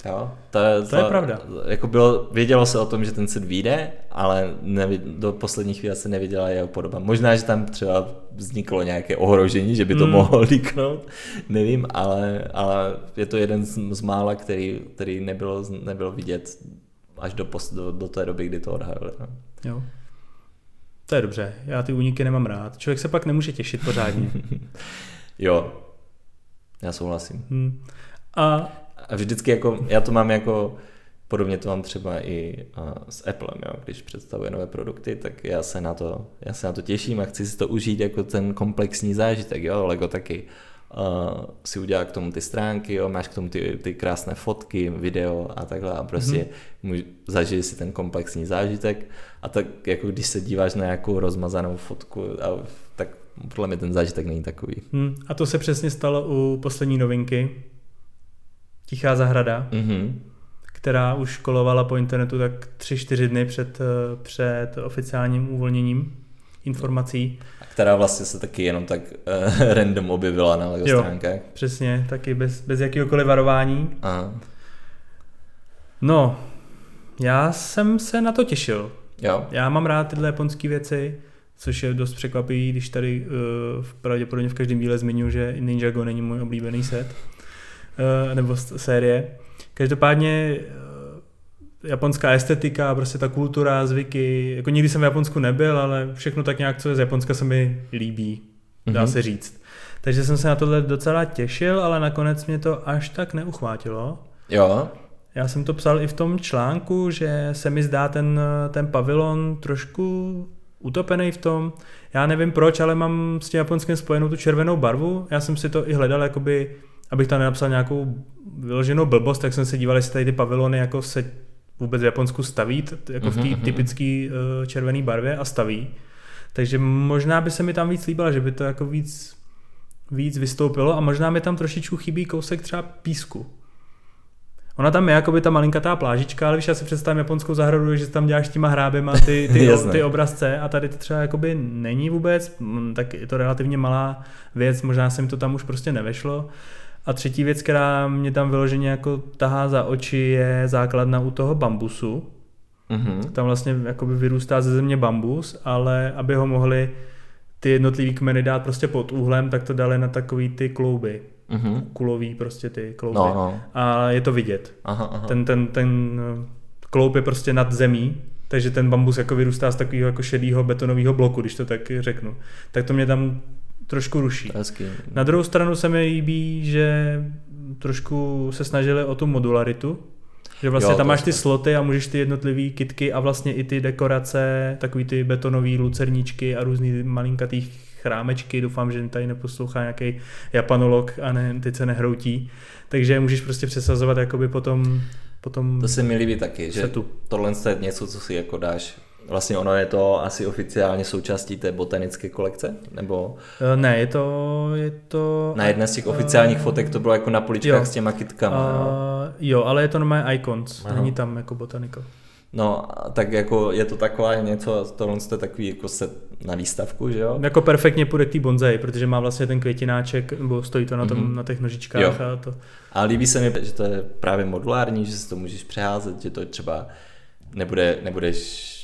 Jo? To, je, To je pravda. Jako bylo, vědělo se o tom, že ten set vyjde, ale nevi, do poslední chvíle se neviděla jeho podoba. Možná, že tam třeba vzniklo nějaké ohrožení, že by to Hmm. mohlo líknout, nevím, ale, ale je to jeden z, z mála, který, který nebylo, nebylo vidět až do, pos, do, do té doby, kdy to odhalili. No. Jo. To je dobře, já ty úniky nemám rád. Člověk se pak nemůže těšit pořádně. Jo, já souhlasím. Hm. A A vždycky jako, já to mám jako, podobně to mám třeba i uh, s Applem, jo, když představuje nové produkty, tak já se na to, já se na to těším a chci si to užít jako ten komplexní zážitek, jo, Lego taky uh, si udělá k tomu ty stránky, jo, máš k tomu ty, ty krásné fotky, video a takhle a prostě mm-hmm. zažij si ten komplexní zážitek. A tak jako když se díváš na nějakou rozmazanou fotku, a, tak podle mě ten zážitek není takový. Hmm, a to se přesně stalo u poslední novinky, Tichá zahrada, mm-hmm. která už kolovala po internetu tak 3-4 dny před, eh, před oficiálním uvolněním informací. A která vlastně se taky jenom tak uh, random objevila na LEGO jo, stránkách. přesně, taky bez, bez jakýhokoliv varování. Aha. No, já jsem se na to těšil. Jo. Já mám rád tyhle japonské věci, což je dost překvapivý, když tady uh, pravděpodobně v každém díle zmiňuji, že Ninjago není můj oblíbený set. Uh, nebo série. Každopádně japonská estetika, prostě ta kultura, zvyky, jako nikdy jsem v Japonsku nebyl, ale všechno tak nějak, co je z Japonska se mi líbí, dá mm-hmm. se říct. Takže jsem se na tohle docela těšil, ale nakonec mě to až tak neuchvátilo. Jo. Já jsem to psal i v tom článku, že se mi zdá ten, ten pavilon trošku utopený v tom. Já nevím proč, ale mám s tím japonským spojenou tu červenou barvu. Já jsem si to i hledal, jakoby, abych tam nenapsal nějakou vyloženou blbost, tak jsem se díval, jestli tady ty pavilony jako se vůbec v Japonsku staví, jako v té mm-hmm. typické uh, červené barvě a staví. Takže možná by se mi tam víc líbilo, že by to jako víc, víc vystoupilo a možná mi tam trošičku chybí kousek třeba písku. Ona tam je jako by ta malinkatá plážička, ale víš, já si představím japonskou zahradu, že tam děláš těma hrábema ty, ty, ty obrazce a tady to třeba jakoby není vůbec, tak je to relativně malá věc, možná se mi to tam už prostě nevešlo. A třetí věc, která mě tam vyloženě jako tahá za oči, je základna u toho bambusu. Mm-hmm. Tam vlastně jakoby vyrůstá ze země bambus, ale aby ho mohli ty jednotlivý kmeny dát prostě pod úhlem, tak to dali na takový ty klouby. Mm-hmm. Kulový prostě ty klouby. No, no. A je to vidět. Aha, aha. Ten, ten, ten eh, kloub je prostě nad zemí, takže ten bambus jako vyrůstá z takového jako šedého betonového bloku, když to tak řeknu. Tak to mě tam trošku ruší. Hezky. Na druhou stranu se mi líbí, že trošku se snažili o tu modularitu, že vlastně jo, tam máš ty sloty a můžeš ty jednotlivé kitky a vlastně i ty dekorace, takový ty betonové lucerníčky a různý malinkatý chrámečky, doufám, že tady neposlouchá nějaký japanolog a ne, teď se nehroutí, takže můžeš prostě přesazovat jakoby potom, potom To se mi líbí taky, že setu. tohle je něco, co si jako dáš Vlastně ono je to asi oficiálně součástí té botanické kolekce? Nebo... Eh, ne, je to... Je to na jedné z těch oficiálních uh, fotek to bylo jako na poličkách jo. s těma kytkama. Uh, jo. jo, ale je to normálně icons, Aha. není tam jako botanika. No, tak jako je to taková něco, tohle je takový jako set na výstavku, že jo? Jako perfektně půjde k té bonsai, protože má vlastně ten květináček, nebo stojí to na, tom, mm-hmm. na těch nožičkách jo. a to. A líbí se mi, že to je právě modulární, že si to můžeš přeházet, že to třeba nebude, nebudeš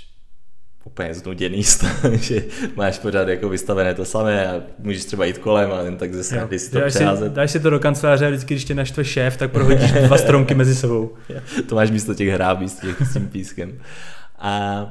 úplně znuděný že máš pořád jako vystavené to samé a můžeš třeba jít kolem a jen tak ze srandy si to dáš přeházet. Si, dáš si to do kanceláře a vždycky, když tě naštve šéf, tak prohodíš dva stromky mezi sebou. to máš místo těch hrábí s, těch, s tím pískem. A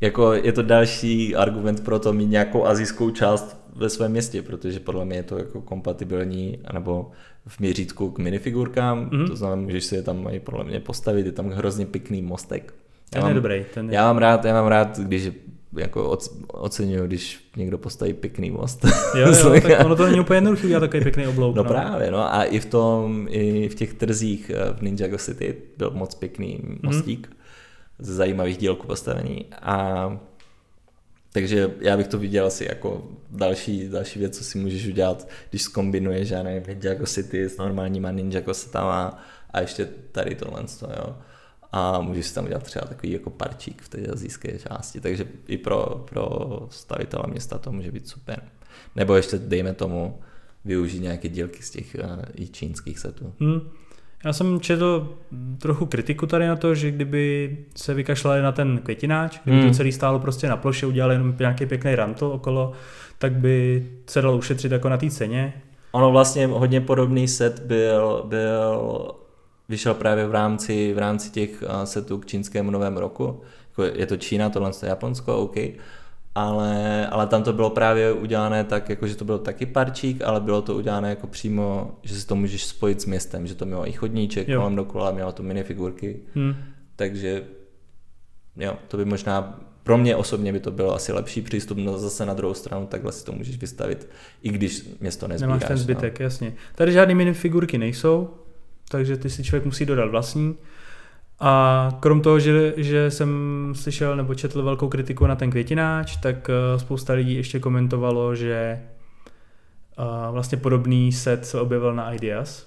jako je to další argument pro to mít nějakou azijskou část ve svém městě, protože podle mě je to jako kompatibilní, nebo v měřítku k minifigurkám, mm-hmm. to znamená, můžeš si je tam i podle mě postavit, je tam hrozně pěkný mostek ten mám, je dobrý. Ten je... Já mám rád, já mám rád, když jako oceňuji, když někdo postaví pěkný most. Jo, jo tak ono to není úplně jednoduché udělat takový pěkný oblouk. No, no, právě, no a i v tom, i v těch trzích eh, v Ninjago City byl moc pěkný mhm. mostík mm. ze zajímavých dílků postavení a takže já bych to viděl asi jako další, další věc, co si můžeš udělat, když zkombinuješ, já nevím, Ninjago City s normálníma Ninjago setama a ještě tady tohle, jo a můžeš si tam udělat třeba takový jako parčík v té azijské části, takže i pro, pro stavitele města to může být super. Nebo ještě dejme tomu využít nějaké dílky z těch uh, i čínských setů. Hmm. Já jsem četl trochu kritiku tady na to, že kdyby se vykašlali na ten květináč, kdyby hmm. to celý stálo prostě na ploše, udělali jenom nějaký pěkný rantl okolo, tak by se dalo ušetřit jako na té ceně. Ono vlastně hodně podobný set byl, byl vyšel právě v rámci, v rámci těch setů k čínskému novému roku. Jako je to Čína, tohle je Japonsko, OK. Ale, ale tam to bylo právě udělané tak, jako že to byl taky parčík, ale bylo to udělané jako přímo, že si to můžeš spojit s městem, že to mělo i chodníček jo. kolem dokola, mělo to minifigurky. Hmm. Takže jo, to by možná pro mě osobně by to bylo asi lepší přístup, no zase na druhou stranu takhle si to můžeš vystavit, i když město nezbíráš. Nemáš ten zbytek, no. jasně. Tady žádný minifigurky nejsou, takže ty si člověk musí dodat vlastní. A krom toho, že, že jsem slyšel nebo četl velkou kritiku na ten květináč, tak eh, spousta lidí ještě komentovalo, že uh, vlastně podobný set se objevil na Ideas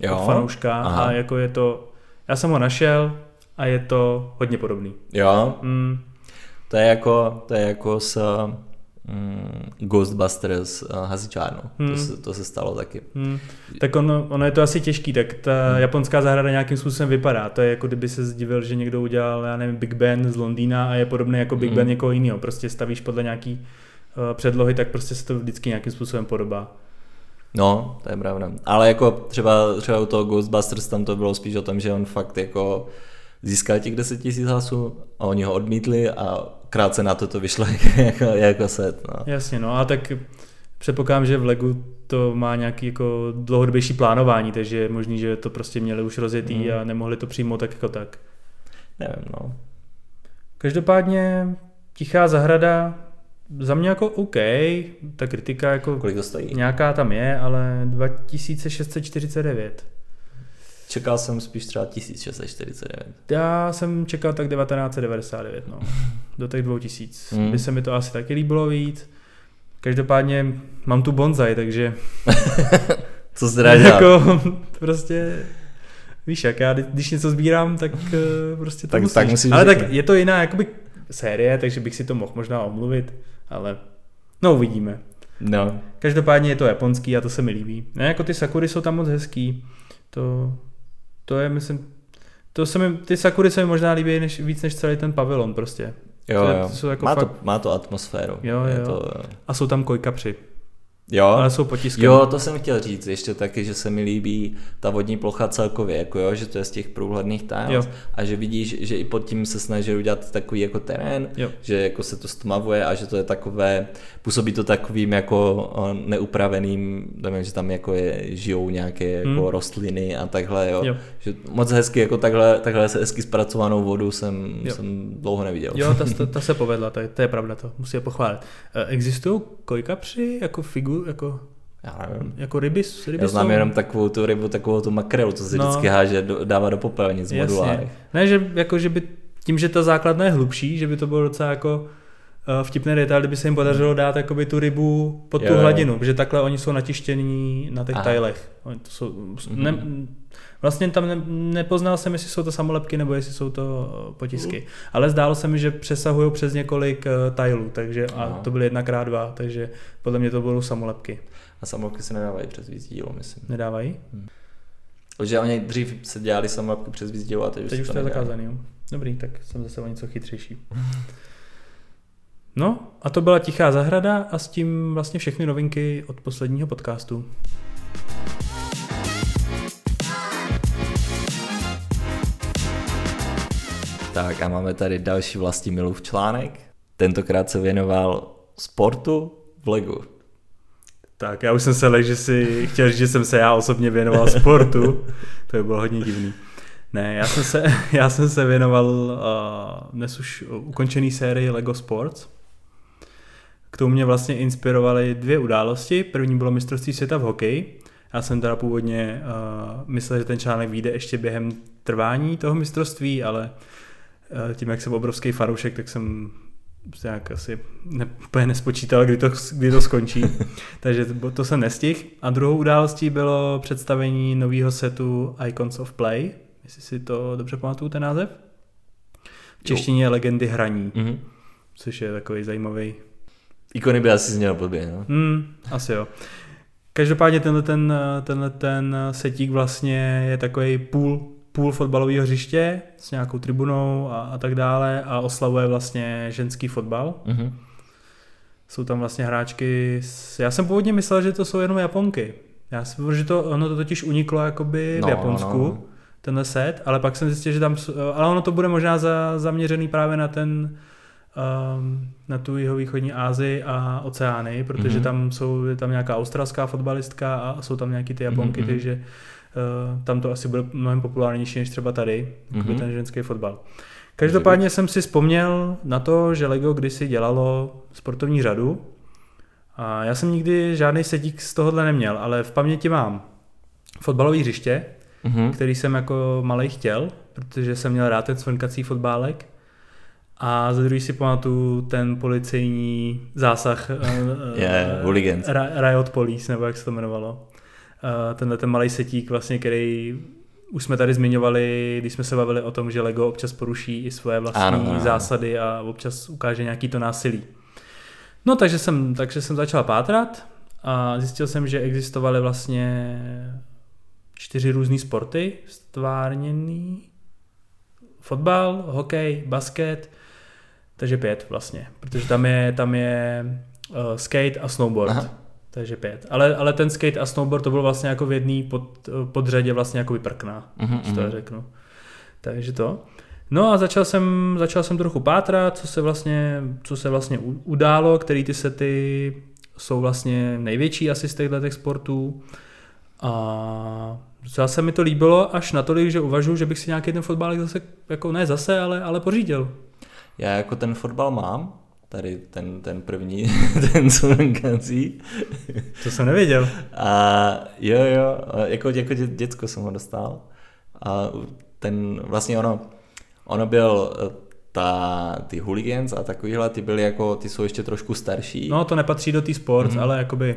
jo? od fanouška Aha. a jako je to, já jsem ho našel a je to hodně podobný. Jo? Mm. To je jako, to je jako s Ghostbusters uh, hasičárnu. Hmm. To, se, to se stalo taky. Hmm. Tak ono, ono je to asi těžký, tak ta hmm. japonská zahrada nějakým způsobem vypadá. To je jako kdyby se zdivil, že někdo udělal, já nevím, Big Ben z Londýna a je podobný jako Big hmm. Ben někoho jiného. Prostě stavíš podle nějaký uh, předlohy, tak prostě se to vždycky nějakým způsobem podobá. No, to je pravda. Ale jako třeba, třeba u toho Ghostbusters tam to bylo spíš o tom, že on fakt jako získal těch 10 tisíc hlasů a oni ho odmítli a krátce na to to vyšlo jako, jako set. No. Jasně, no a tak předpokládám, že v Legu to má nějaký jako dlouhodobější plánování, takže je možný, že to prostě měli už rozjetý mm. a nemohli to přijmout tak jako tak. Nevím, no. Každopádně Tichá zahrada za mě jako OK, ta kritika jako Kolik to stojí? nějaká tam je, ale 2649. Čekal jsem spíš třeba 1649. Já jsem čekal tak 1999, no. Do těch 2000. Hmm. By se mi to asi taky líbilo víc. Každopádně mám tu bonsai, takže... Co dá jako, prostě... Víš jak, já když něco sbírám, tak eh, prostě to tak, musíš. Tak musíš ale tak je to jiná jakoby série, takže bych si to mohl možná omluvit, ale no uvidíme. No. Každopádně je to japonský a to se mi líbí. Ne, jako ty sakury jsou tam moc hezký. To, to je, myslím, to se mi, ty sakury se mi možná líbí než, víc než celý ten pavilon prostě. Jo, to, jo. To jsou jako má, fakt... to, má to atmosféru. Jo, jo. To... A jsou tam kojkapři. Jo, ale jsou potisky. Jo, to jsem chtěl říct ještě taky, že se mi líbí ta vodní plocha celkově, jako jo, že to je z těch průhledných tiles a že vidíš, že i pod tím se snaží udělat takový jako terén, jo. že jako se to stmavuje a že to je takové, působí to takovým jako neupraveným, nevím, že tam jako je, žijou nějaké jako hmm. rostliny a takhle, jo. jo. Že moc hezky, jako takhle, takhle se hezky zpracovanou vodu jsem, jsem dlouho neviděl. Jo, ta, ta, ta se povedla, to je, to je pravda, to musí je pochválit. E, existují kojkapři jako figu jako já nevím. Jako ryby, ryby Já znám jsou... jenom takovou tu rybu, takovou tu makrelu, co se no. vždycky háže, do, dává do popelnic modulárech. Ne, že, jako, že by tím, že ta základna je hlubší, že by to bylo docela jako uh, vtipné detail, kdyby se jim podařilo dát jakoby tu rybu pod jo, tu hladinu, jo. protože takhle oni jsou natištění na těch Aha. tajlech. Oni to jsou, mm-hmm. ne, Vlastně tam ne, nepoznal jsem, jestli jsou to samolepky nebo jestli jsou to eh, potisky. Mm. Ale zdálo se mi, že přesahují přes několik uh, tajlů, takže a to byly jedna krát dva, takže podle mě to budou samolepky. A samolepky se nedávají přes víc dílo, myslím. Nedávají? Hmm. Takže oni dřív se dělali samolepky přes víc dílo a teď, teď už to je zakázaný. Jo. Dobrý, tak jsem zase o něco chytřejší. No a to byla Tichá zahrada a s tím vlastně všechny novinky od posledního podcastu. Tak a máme tady další Milův článek. Tentokrát se věnoval sportu v Legu. Tak já už jsem se lek, že si chtěl říct, že jsem se já osobně věnoval sportu. to by bylo hodně divný. Ne, já jsem se, já jsem se věnoval uh, dnes už ukončený sérii Lego Sports. K tomu mě vlastně inspirovaly dvě události. První bylo mistrovství světa v hokeji. Já jsem teda původně uh, myslel, že ten článek vyjde ještě během trvání toho mistrovství, ale Eh, tím, jak jsem obrovský fanoušek, tak jsem nějak asi ne, úplně nespočítal, kdy to, kdy to skončí. Takže to jsem nestihl. A druhou událostí bylo představení nového setu Icons of Play, jestli si to dobře pamatuju ten název. V češtině je Legendy hraní, mm-hmm. což je takový zajímavý. Ikony by asi zněl blbě, no? Mm, asi jo. Každopádně tenhle ten, tenhle ten setík vlastně je takový půl půl fotbalového hřiště s nějakou tribunou a, a tak dále a oslavuje vlastně ženský fotbal. Mm-hmm. Jsou tam vlastně hráčky, s... já jsem původně myslel, že to jsou jenom Japonky. Já si že to, ono to totiž uniklo jakoby no, v Japonsku, no, no. tenhle set, ale pak jsem zjistil, že tam, ale ono to bude možná za, zaměřený právě na ten, na tu jihovýchodní Ázii a oceány, protože mm-hmm. tam jsou, je tam nějaká australská fotbalistka a jsou tam nějaký ty Japonky, mm-hmm. takže Uh, tam to asi bude mnohem populárnější než třeba tady, mm-hmm. ten ženský fotbal. Každopádně jsem si vzpomněl na to, že Lego kdysi dělalo sportovní řadu a já jsem nikdy žádný setík z tohohle neměl, ale v paměti mám fotbalové hřiště, mm-hmm. který jsem jako malý chtěl, protože jsem měl rád ten svrnkací fotbálek. A za druhý si pamatuju ten policejní zásah yeah, uh, Riot Police, nebo jak se to jmenovalo. Uh, tenhle ten malý setík, vlastně, který už jsme tady zmiňovali, když jsme se bavili o tom, že Lego občas poruší i svoje vlastní ano, ano. zásady a občas ukáže nějaký to násilí. No takže jsem, takže jsem začal pátrat a zjistil jsem, že existovaly vlastně čtyři různé sporty stvárněný. Fotbal, hokej, basket, takže pět vlastně, protože tam je, tam je uh, skate a snowboard. Aha. Takže pět. Ale, ale ten skate a snowboard to bylo vlastně jako v jedný pod, podřadě vlastně jako vyprkná, mm-hmm. to mhm. řeknu. Takže to. No a začal jsem, začal jsem trochu pátrat, co se vlastně, co se vlastně událo, který ty sety jsou vlastně největší asi z těchto sportů. A docela se mi to líbilo až natolik, že uvažuji, že bych si nějaký ten fotbal zase, jako ne zase, ale, ale pořídil. Já jako ten fotbal mám, tady ten, ten první, ten sunkancí. To jsem nevěděl. A jo, jo, jako, jako dě, děcko jsem ho dostal. A ten, vlastně ono, ono byl eh, ta, ty hooligans a takovýhle, ty byly jako, ty jsou ještě trošku starší. No to nepatří do té sport, mm-hmm. ale jakoby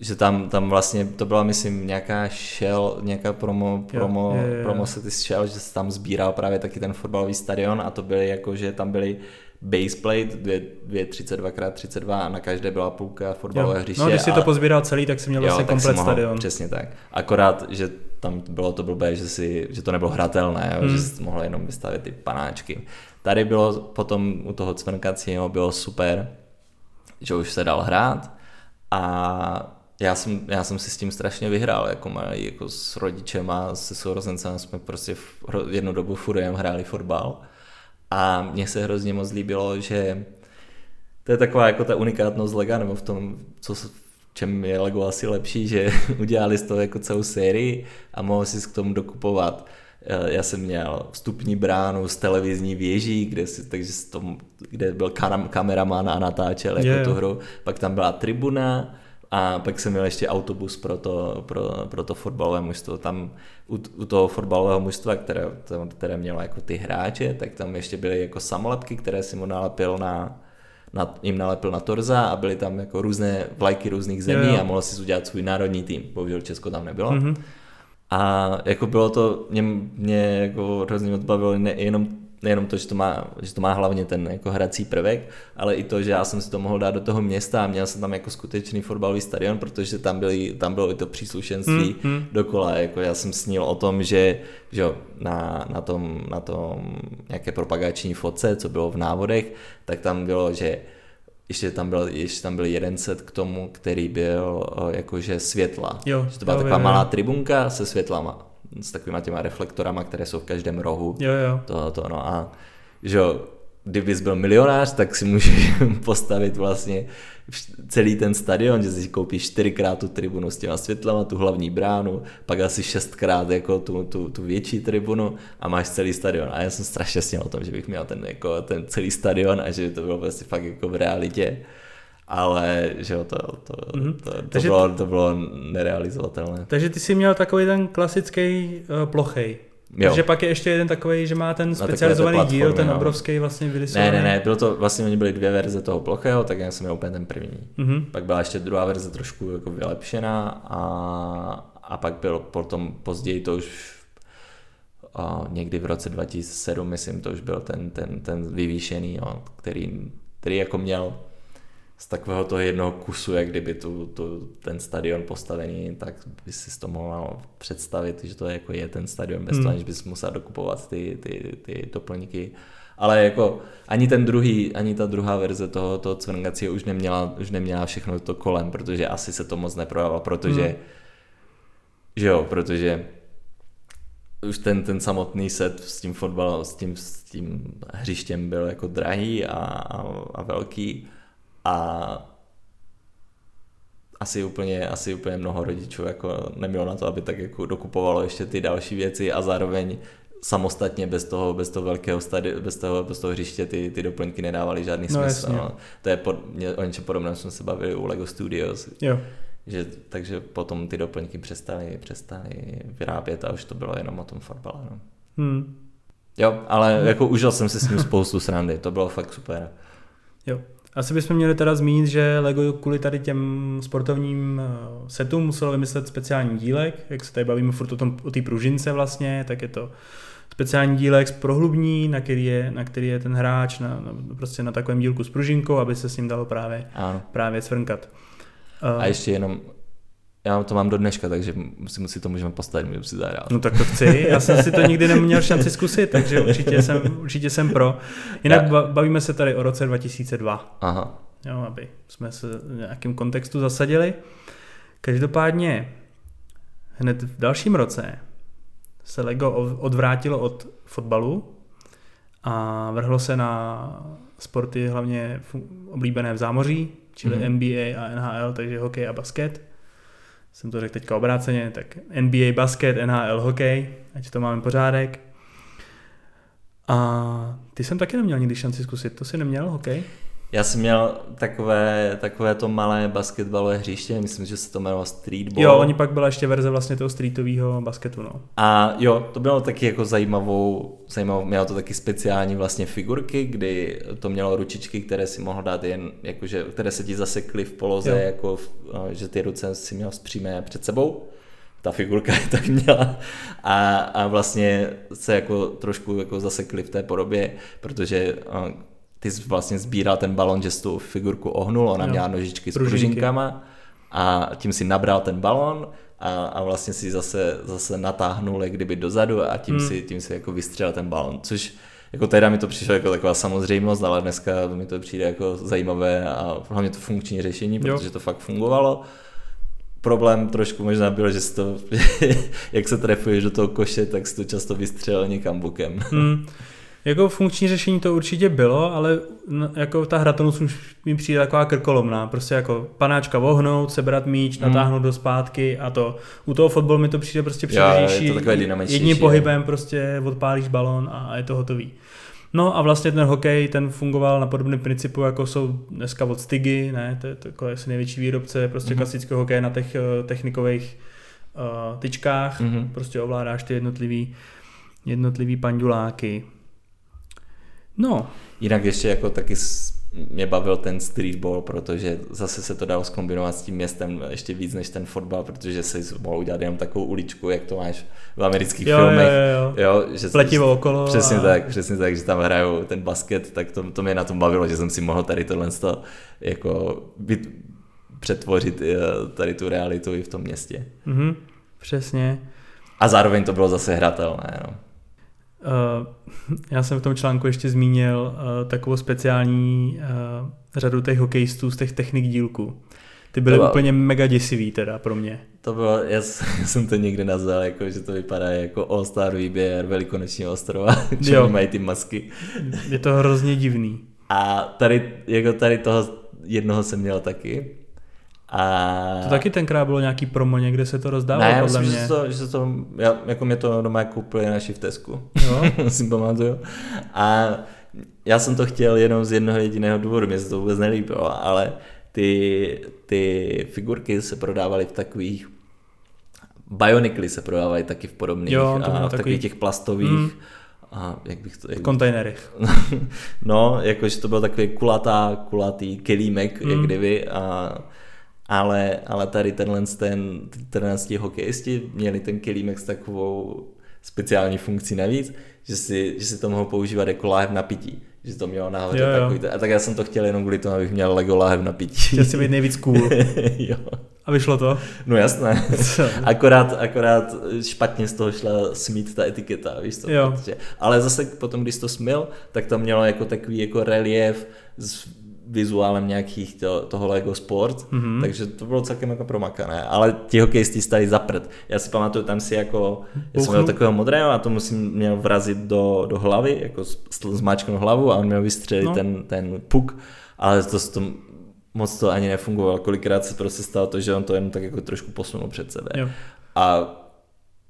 že tam, tam vlastně to byla, myslím, nějaká Shell, nějaká promo, promo, jo, je, je. promo se ty Shell, že se tam sbíral právě taky ten fotbalový stadion a to byly jako, že tam byly baseplate, dvě, dvě 32x32 a na každé byla půlka fotbalové jo. hřiště. No, když si to pozbíral celý, tak si měl jo, vlastně komplet mohl, stadion. Přesně tak. Akorát, že tam bylo to blbé, že, si, že to nebylo hratelné, hmm. že si mohl jenom vystavit ty panáčky. Tady bylo potom u toho cvrnkacího bylo super, že už se dal hrát a já jsem, já jsem si s tím strašně vyhrál, jako, malý, jako s rodičem a se sourozencem jsme prostě v jednu dobu furt hráli fotbal a mně se hrozně moc líbilo, že to je taková jako ta unikátnost Lega, nebo v tom, co, v čem je Lego asi lepší, že udělali z toho jako celou sérii a mohl si k tomu dokupovat eh, já jsem měl vstupní bránu z televizní věží, kde, si, takže tom, kde byl kam, kameraman a natáčel jako yeah. tu hru. Pak tam byla tribuna, a pak jsem měl ještě autobus pro to, pro, pro to fotbalové mužstvo. Tam u, u toho fotbalového mužstva, které, které mělo jako ty hráče, tak tam ještě byly jako samolepky, které si mu nalepil na, na, jim nalepil na torza a byly tam jako různé vlajky různých zemí jo, jo. a mohl si udělat svůj národní tým. Bohužel Česko tam nebylo. Mm-hmm. A jako bylo to, mě, mě jako hrozně odbavilo nejenom nejenom to, že to, má, že to má hlavně ten jako hrací prvek, ale i to, že já jsem si to mohl dát do toho města a měl jsem tam jako skutečný fotbalový stadion, protože tam, byly, tam bylo i to příslušenství mm, mm. dokola. Jako já jsem snil o tom, že, že na, na, tom, na tom nějaké propagační fotce, co bylo v návodech, tak tam bylo, že ještě tam byl, ještě tam byl jeden set k tomu, který byl jakože světla. Jo, že to byla jo, taková jo, malá tribunka se světlama s takovýma těma reflektorama, které jsou v každém rohu. Jo, jo. To, to, no a že kdybys byl milionář, tak si můžeš postavit vlastně celý ten stadion, že si koupíš čtyřikrát tu tribunu s těma světlama, tu hlavní bránu, pak asi šestkrát jako tu, tu, tu větší tribunu a máš celý stadion. A já jsem strašně sněl o tom, že bych měl ten, jako, ten celý stadion a že by to bylo vlastně fakt jako v realitě ale že jo, to, to, mm-hmm. to, to, takže, bylo, to bylo nerealizovatelné. Takže ty jsi měl takový ten klasický uh, plochej. Jo. Takže pak je ještě jeden takový, že má ten specializovaný díl, ten obrovský vlastně vyrysovaný. Ne, ne, ne, bylo to, vlastně oni byly dvě verze toho plochého, tak já jsem měl úplně ten první. Mm-hmm. Pak byla ještě druhá verze trošku jako vylepšená a, a pak byl potom později to už a někdy v roce 2007, myslím, to už byl ten, ten, ten vyvýšený, jo, který, který jako měl z takového toho jednoho kusu, jak kdyby tu, tu, ten stadion postavený, tak by si to mohl představit, že to je, jako je ten stadion bez hmm. toho, aniž bys musel dokupovat ty, ty, ty doplňky. Ale jako ani ten druhý, ani ta druhá verze toho, toho cvrngacího už neměla, už neměla všechno to kolem, protože asi se to moc neprodávalo, protože hmm. že jo, protože už ten, ten samotný set s tím fotbalem, s tím, s tím hřištěm byl jako drahý a, a, a velký a asi úplně, asi úplně mnoho rodičů jako nemělo na to, aby tak jako dokupovalo ještě ty další věci a zároveň samostatně bez toho, bez toho velkého stady, bez toho, bez toho hřiště ty, ty doplňky nedávaly žádný no, smysl. No. To je pod, o něčem podobném jsme se bavili u LEGO Studios. Jo. Že, takže potom ty doplňky přestali, přestali vyrábět a už to bylo jenom o tom fotbale. No. Hmm. Jo, ale jako užil jsem si s ním spoustu srandy, to bylo fakt super. Jo. Asi bychom měli teda zmínit, že LEGO kvůli tady těm sportovním eh, setům muselo vymyslet speciální dílek, jak se tady bavíme furt o, tom, o té pružince vlastně, tak je to speciální dílek z prohlubní, na který je, na který je ten hráč na, na, prostě na takovém dílku s pružinkou, aby se s ním dalo právě, ano. právě svrnkat. A ještě jenom já to mám do dneška, takže si, si to můžeme postavit, můžeme si zahrát. No tak to chci, já jsem si to nikdy neměl šanci zkusit, takže určitě jsem, určitě jsem pro. Jinak já... bavíme se tady o roce 2002. Aha. Jo, aby jsme se v nějakém kontextu zasadili. Každopádně hned v dalším roce se Lego odvrátilo od fotbalu a vrhlo se na sporty hlavně oblíbené v zámoří, čili mm-hmm. NBA a NHL, takže hokej a basket jsem to řekl teďka obráceně, tak NBA basket, NHL hokej, ať to máme pořádek. A ty jsem taky neměl nikdy šanci zkusit, to si neměl hokej? Já jsem měl takové, takové to malé basketbalové hřiště, myslím, že se to jmenovalo streetball. Jo, oni pak byla ještě verze vlastně toho streetového basketu, no. A jo, to bylo taky jako zajímavou, zajímavou, mělo to taky speciální vlastně figurky, kdy to mělo ručičky, které si mohl dát jen, jakože, které se ti zasekly v poloze, jo. jako, že ty ruce si měl zpřímé před sebou ta figurka je tak měla a, a vlastně se jako trošku jako zasekli v té podobě, protože ty jsi vlastně sbíral ten balon, že jsi tu figurku ohnul, ona jo. měla nožičky s pružinkama a tím si nabral ten balon a, a vlastně si zase, zase natáhnul jak kdyby dozadu a tím, hmm. si, tím si jako vystřelil ten balon, což jako teda mi to přišlo jako taková samozřejmost, ale dneska mi to přijde jako zajímavé a hlavně to funkční řešení, protože jo. to fakt fungovalo. Problém trošku možná byl, že to, jak se trefuješ do toho koše, tak si to často vystřelil někam bokem. Hmm. Jako funkční řešení to určitě bylo, ale jako ta hratelnost už mi přijde taková krkolomná. Prostě jako panáčka vohnout, sebrat míč, hmm. natáhnout do zpátky a to. U toho fotbalu mi to přijde prostě přirozenější. Jedním pohybem prostě odpálíš balon a je to hotový. No a vlastně ten hokej, ten fungoval na podobném principu, jako jsou dneska od Stigy, ne, to je, to je asi největší výrobce prostě mm-hmm. klasického hokeje na těch uh, technikových uh, tyčkách, mm-hmm. prostě ovládáš ty jednotlivý, jednotlivý panduláky. No. Jinak ještě jako taky mě bavil ten streetball, protože zase se to dalo zkombinovat s tím městem ještě víc než ten fotbal, protože se mohl udělat jenom takovou uličku, jak to máš v amerických jo, filmech. Jo, jo, jo. že, Pletivo okolo. Přesně a... tak, přesně tak, že tam hrajou ten basket, tak to, to mě na tom bavilo, že jsem si mohl tady tohle jako být, přetvořit eh, tady tu realitu i v tom městě. Mhm, přesně. A zároveň to bylo zase hratelné. No. Uh, já jsem v tom článku ještě zmínil uh, takovou speciální uh, řadu těch hokejistů z těch technik dílků. Ty byly bylo, úplně mega děsivý teda pro mě. To bylo, já, já jsem to někde nazval, jako, že to vypadá jako All-Star výběr Velikonočního ostrova, že mají ty masky. Je to hrozně divný. A tady, jako tady toho jednoho jsem měl taky. A... To taky tenkrát bylo nějaký promo, někde se to rozdávalo ne, podle myslím, mě. Že, to, že to, já, jako mě to doma koupili naši v Tesku, jo? si pamatuju. A já jsem to chtěl jenom z jednoho jediného důvodu, mě se to vůbec nelíbilo, ale ty, ty figurky se prodávaly v takových Bionicly se prodávají taky v podobných jo, a v takový... takových těch plastových mm. a jak bych to... Jak... kontejnerech. no, jakože to byl takový kulatá, kulatý kelímek, mm. jak kdyby a ale, ale tady tenhle ten, tenhle ti hokejisti měli ten kelímek s takovou speciální funkcí navíc, že si, že si to mohou používat jako láhev na pití. Že to mělo nahoře jo, jo. takový. A tak já jsem to chtěl jenom kvůli tomu, abych měl Lego láhev na pití. Chtěl si být nejvíc cool. jo. A vyšlo to? No jasné. akorát, akorát špatně z toho šla smít ta etiketa, víš co? Jo. Protože, ale zase potom, když to smil, tak to mělo jako takový jako relief z vizuálem nějakých to, toho Lego Sport, mm-hmm. takže to bylo celkem jako promakané, ale ti hokejisti stali za prd. Já si pamatuju, tam si jako, já jsem měl takového modrého a to musím měl vrazit do, do hlavy, jako zmáčknout hlavu a on měl vystřelit no. ten, ten puk, ale to, to moc to ani nefungovalo. Kolikrát se prostě stalo to, že on to jen tak jako trošku posunul před sebe. Jo. A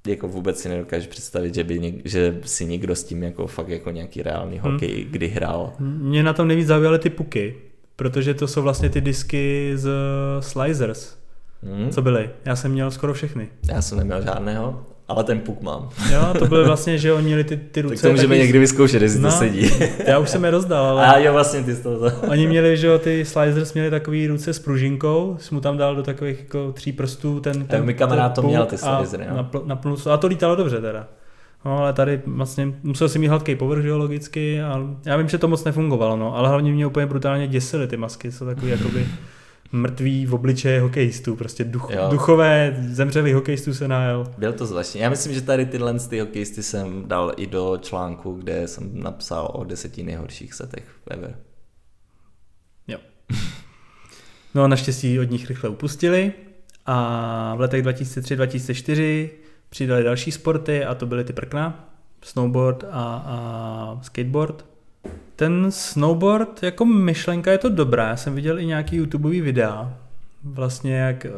jako vůbec si nedokážu představit, že, by něk, že si někdo s tím jako fakt jako nějaký reálný hmm. hokej kdy hrál. Mě na tom nejvíc zaujaly ty puky, protože to jsou vlastně ty disky z Slicers, hmm. co byly. Já jsem měl skoro všechny. Já jsem neměl žádného, ale ten puk mám. Jo, to bylo vlastně, že oni měli ty, ty ruce. tak to můžeme taky... někdy vyzkoušet, jestli no, to sedí. já už jsem je rozdal, ale... A jo, vlastně ty z toho. oni měli, že jo, ty sliders měli takový ruce s pružinkou, jsi mu tam dal do takových jako tří prstů ten, ten Mi kamarád to měl ty slidery, no. A, na, na, a to lítalo dobře teda. No, ale tady vlastně musel si mít hladký povrch, že logicky, a já vím, že to moc nefungovalo, no, ale hlavně mě úplně brutálně děsily ty masky, jsou takový jakoby mrtví v obličeje hokejistů, prostě duch, duchové zemřelých hokejistů se najel. Byl to zvláštní. Já myslím, že tady tyhle ty hokejisty jsem dal i do článku, kde jsem napsal o deseti nejhorších setech ever. Jo. No a naštěstí od nich rychle upustili a v letech 2003-2004 přidali další sporty a to byly ty prkna, snowboard a, a skateboard. Ten snowboard jako myšlenka je to dobrá, já jsem viděl i nějaký YouTubeový videa, vlastně jak, eh,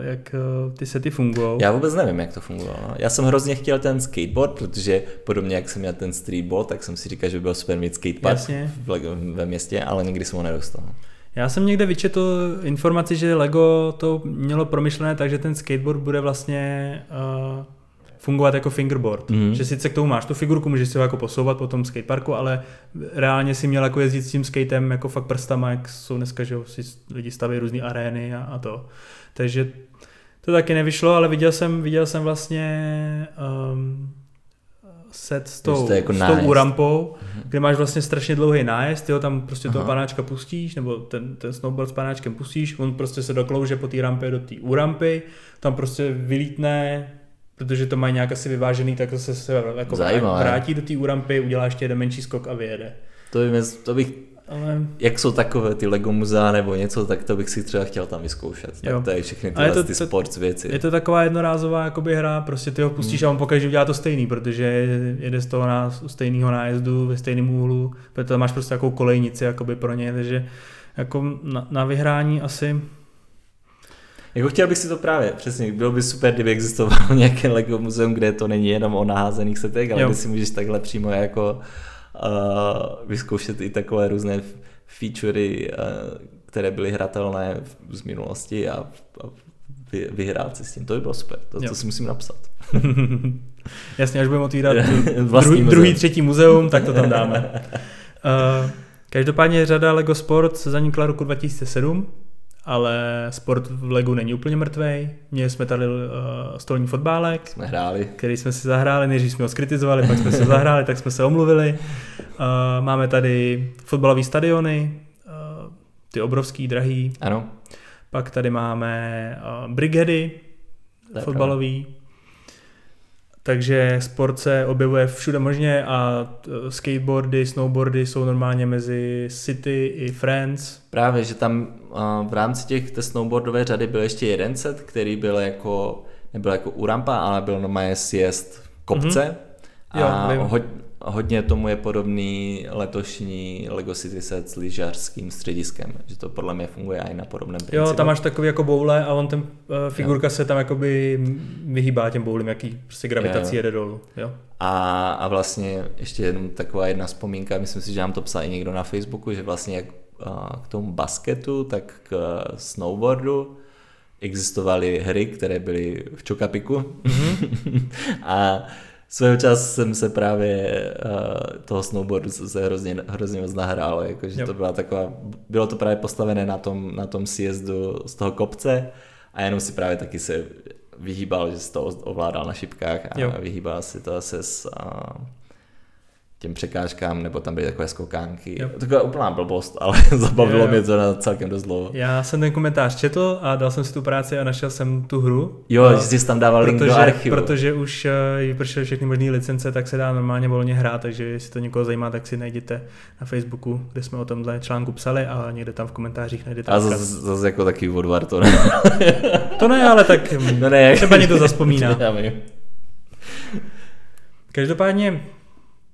jak eh, ty sety fungují. Já vůbec nevím, jak to fungovalo. No. Já jsem hrozně chtěl ten skateboard, protože podobně jak jsem měl ten streetboard, tak jsem si říkal, že by byl super mít skatepark Jasně. ve městě, ale nikdy jsem ho nedostal. Já jsem někde vyčetl informaci, že Lego to mělo promyšlené tak, že ten skateboard bude vlastně uh, fungovat jako fingerboard. Mm. Že sice k tomu máš tu figurku, můžeš si ho jako posouvat po tom skateparku, ale reálně si měl jako jezdit s tím skatem jako fakt prstama, jak jsou dneska, že si lidi staví různé arény a, a, to. Takže to taky nevyšlo, ale viděl jsem, viděl jsem vlastně um, set s tou, jako s tou urampou, mm-hmm. kde máš vlastně strašně dlouhý nájezd, jo, tam prostě Aha. toho panáčka pustíš, nebo ten, ten snowboard s panáčkem pustíš, on prostě se doklouže po té rampě do té urampy, tam prostě vylítne, protože to mají nějak asi vyvážený, tak se, se jako Zajímavé. vrátí do té urampy, udělá ještě jeden menší skok a vyjede. To, by, to bych, ale... jak jsou takové ty Lego muzea nebo něco, tak to bych si třeba chtěl tam vyzkoušet. Tak jo. to je všechny tyhle to, ty to, sports věci. Je to taková jednorázová jakoby hra, prostě ty ho pustíš hmm. a on pokaždé udělá to stejný, protože jede z toho na, stejného nájezdu ve stejném úhlu, protože máš prostě takovou kolejnici jakoby pro ně, takže jako na, na vyhrání asi jako chtěl bych si to právě, přesně, bylo by super, kdyby existovalo nějaké Lego muzeum, kde to není jenom o naházených setech, ale jo. kde si můžeš takhle přímo jako vyzkoušet i takové různé featurey, uh, které byly hratelné z minulosti a, a vy, vyhrát si s tím. To by bylo super, to, to si musím napsat. Jasně, až budeme otvírat druhý, druhý, třetí muzeum, tak to tam dáme. Uh, každopádně řada Lego Sports zanikla roku 2007, ale sport v Legu není úplně mrtvý. Měli jsme tady uh, stolní fotbálek, jsme hráli. který jsme si zahráli, než jsme ho skritizovali, pak jsme se zahráli, tak jsme se omluvili. Uh, máme tady fotbalové stadiony, uh, ty obrovský, drahý. Ano. Pak tady máme uh, brigady fotbalový. Takže sport se objevuje všude možně a e, skateboardy, snowboardy jsou normálně mezi City i Friends. Právě, že tam v rámci těch té snowboardové řady byl ještě jeden set, který byl jako, nebyl jako u rampa, ale byl normálně sjezd kopce. Mm-hmm. A jo, hodně tomu je podobný letošní Lego City set s lyžařským střediskem, že to podle mě funguje i na podobném principu. Jo, tam máš takový jako boule a on ten uh, figurka jo. se tam jakoby vyhýbá těm boulím, jaký prostě gravitací jede dolů. Jo. A, a vlastně ještě jenom taková jedna vzpomínka, myslím si, že nám to psal i někdo na Facebooku, že vlastně jak uh, k tomu basketu, tak k snowboardu existovaly hry, které byly v Čokapiku. Mm-hmm. a svého čas jsem se právě uh, toho snowboardu se hrozně, hrozně moc nahrál, jakože to byla taková, bylo to právě postavené na tom, na tom sjezdu z toho kopce a jenom si právě taky se vyhýbal, že se to ovládal na šipkách a jo. vyhýbal si to se s, uh, těm překážkám, nebo tam byly takové skokánky. Jo. Taková úplná blbost, ale zabavilo jo, mě to na celkem dost dlouho. Já jsem ten komentář četl a dal jsem si tu práci a našel jsem tu hru. Jo, a, jsi tam dával protože, link do archivu. Protože už uh, vypršely všechny možné licence, tak se dá normálně volně hrát, takže jestli to někoho zajímá, tak si najděte na Facebooku, kde jsme o tomhle článku psali a někde tam v komentářích najdete. A zase, zase jako takový odvar to ne? to ne, ale tak no ne, třeba někdo zaspomíná. Každopádně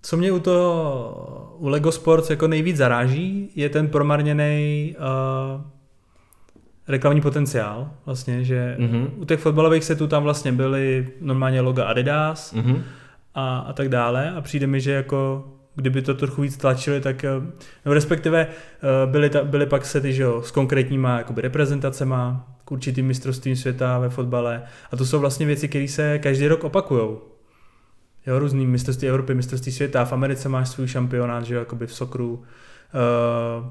co mě u toho, u Lego Sports jako nejvíc zaráží, je ten promarněný uh, reklamní potenciál, vlastně, že mm-hmm. u těch fotbalových setů tam vlastně byly normálně loga Adidas mm-hmm. a, a tak dále a přijde mi, že jako kdyby to trochu víc tlačili, tak no respektive byly, ta, byly pak sety že jo, s konkrétníma jakoby reprezentacema k určitým mistrovstvím světa ve fotbale a to jsou vlastně věci, které se každý rok opakujou. Jo, různý mistrovství Evropy, mistrovství světa, v Americe máš svůj šampionát, že jo, jakoby v sokru. Uh,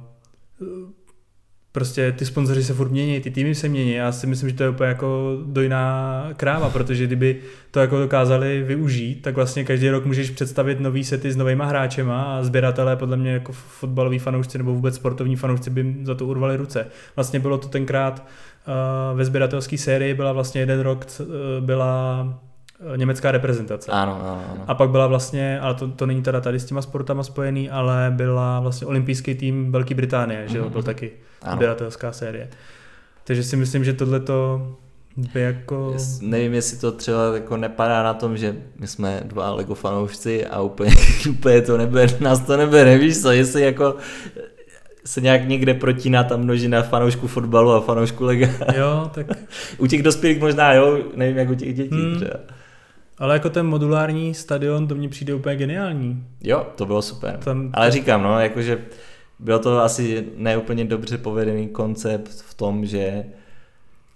prostě ty sponzoři se furt mění, ty týmy se mění. Já si myslím, že to je úplně jako dojná kráva, protože kdyby to jako dokázali využít, tak vlastně každý rok můžeš představit nový sety s novýma hráčema a sběratelé podle mě jako fotbaloví fanoušci nebo vůbec sportovní fanoušci by za to urvali ruce. Vlastně bylo to tenkrát uh, ve sběratelské sérii byla vlastně jeden rok uh, byla německá reprezentace. Ano, ano, ano. A pak byla vlastně, ale to, to není teda tady s těma sportama spojený, ale byla vlastně olympijský tým Velké Británie, že jo, mm-hmm. byl taky sběratelská série. Takže si myslím, že tohle to by jako... Jest, nevím, jestli to třeba jako nepadá na tom, že my jsme dva Lego fanoušci a úplně, úplně to nebude, nás to nebude, nevíš co, jestli jako se nějak někde protíná ta množina fanoušků fotbalu a fanoušků lega. Jo, tak... u těch dospělých možná jo, nevím jak u těch dětí hmm. třeba. Ale jako ten modulární stadion, to mně přijde úplně geniální. Jo, to bylo super. Tam, Ale říkám, no, jakože bylo to asi neúplně dobře povedený koncept v tom, že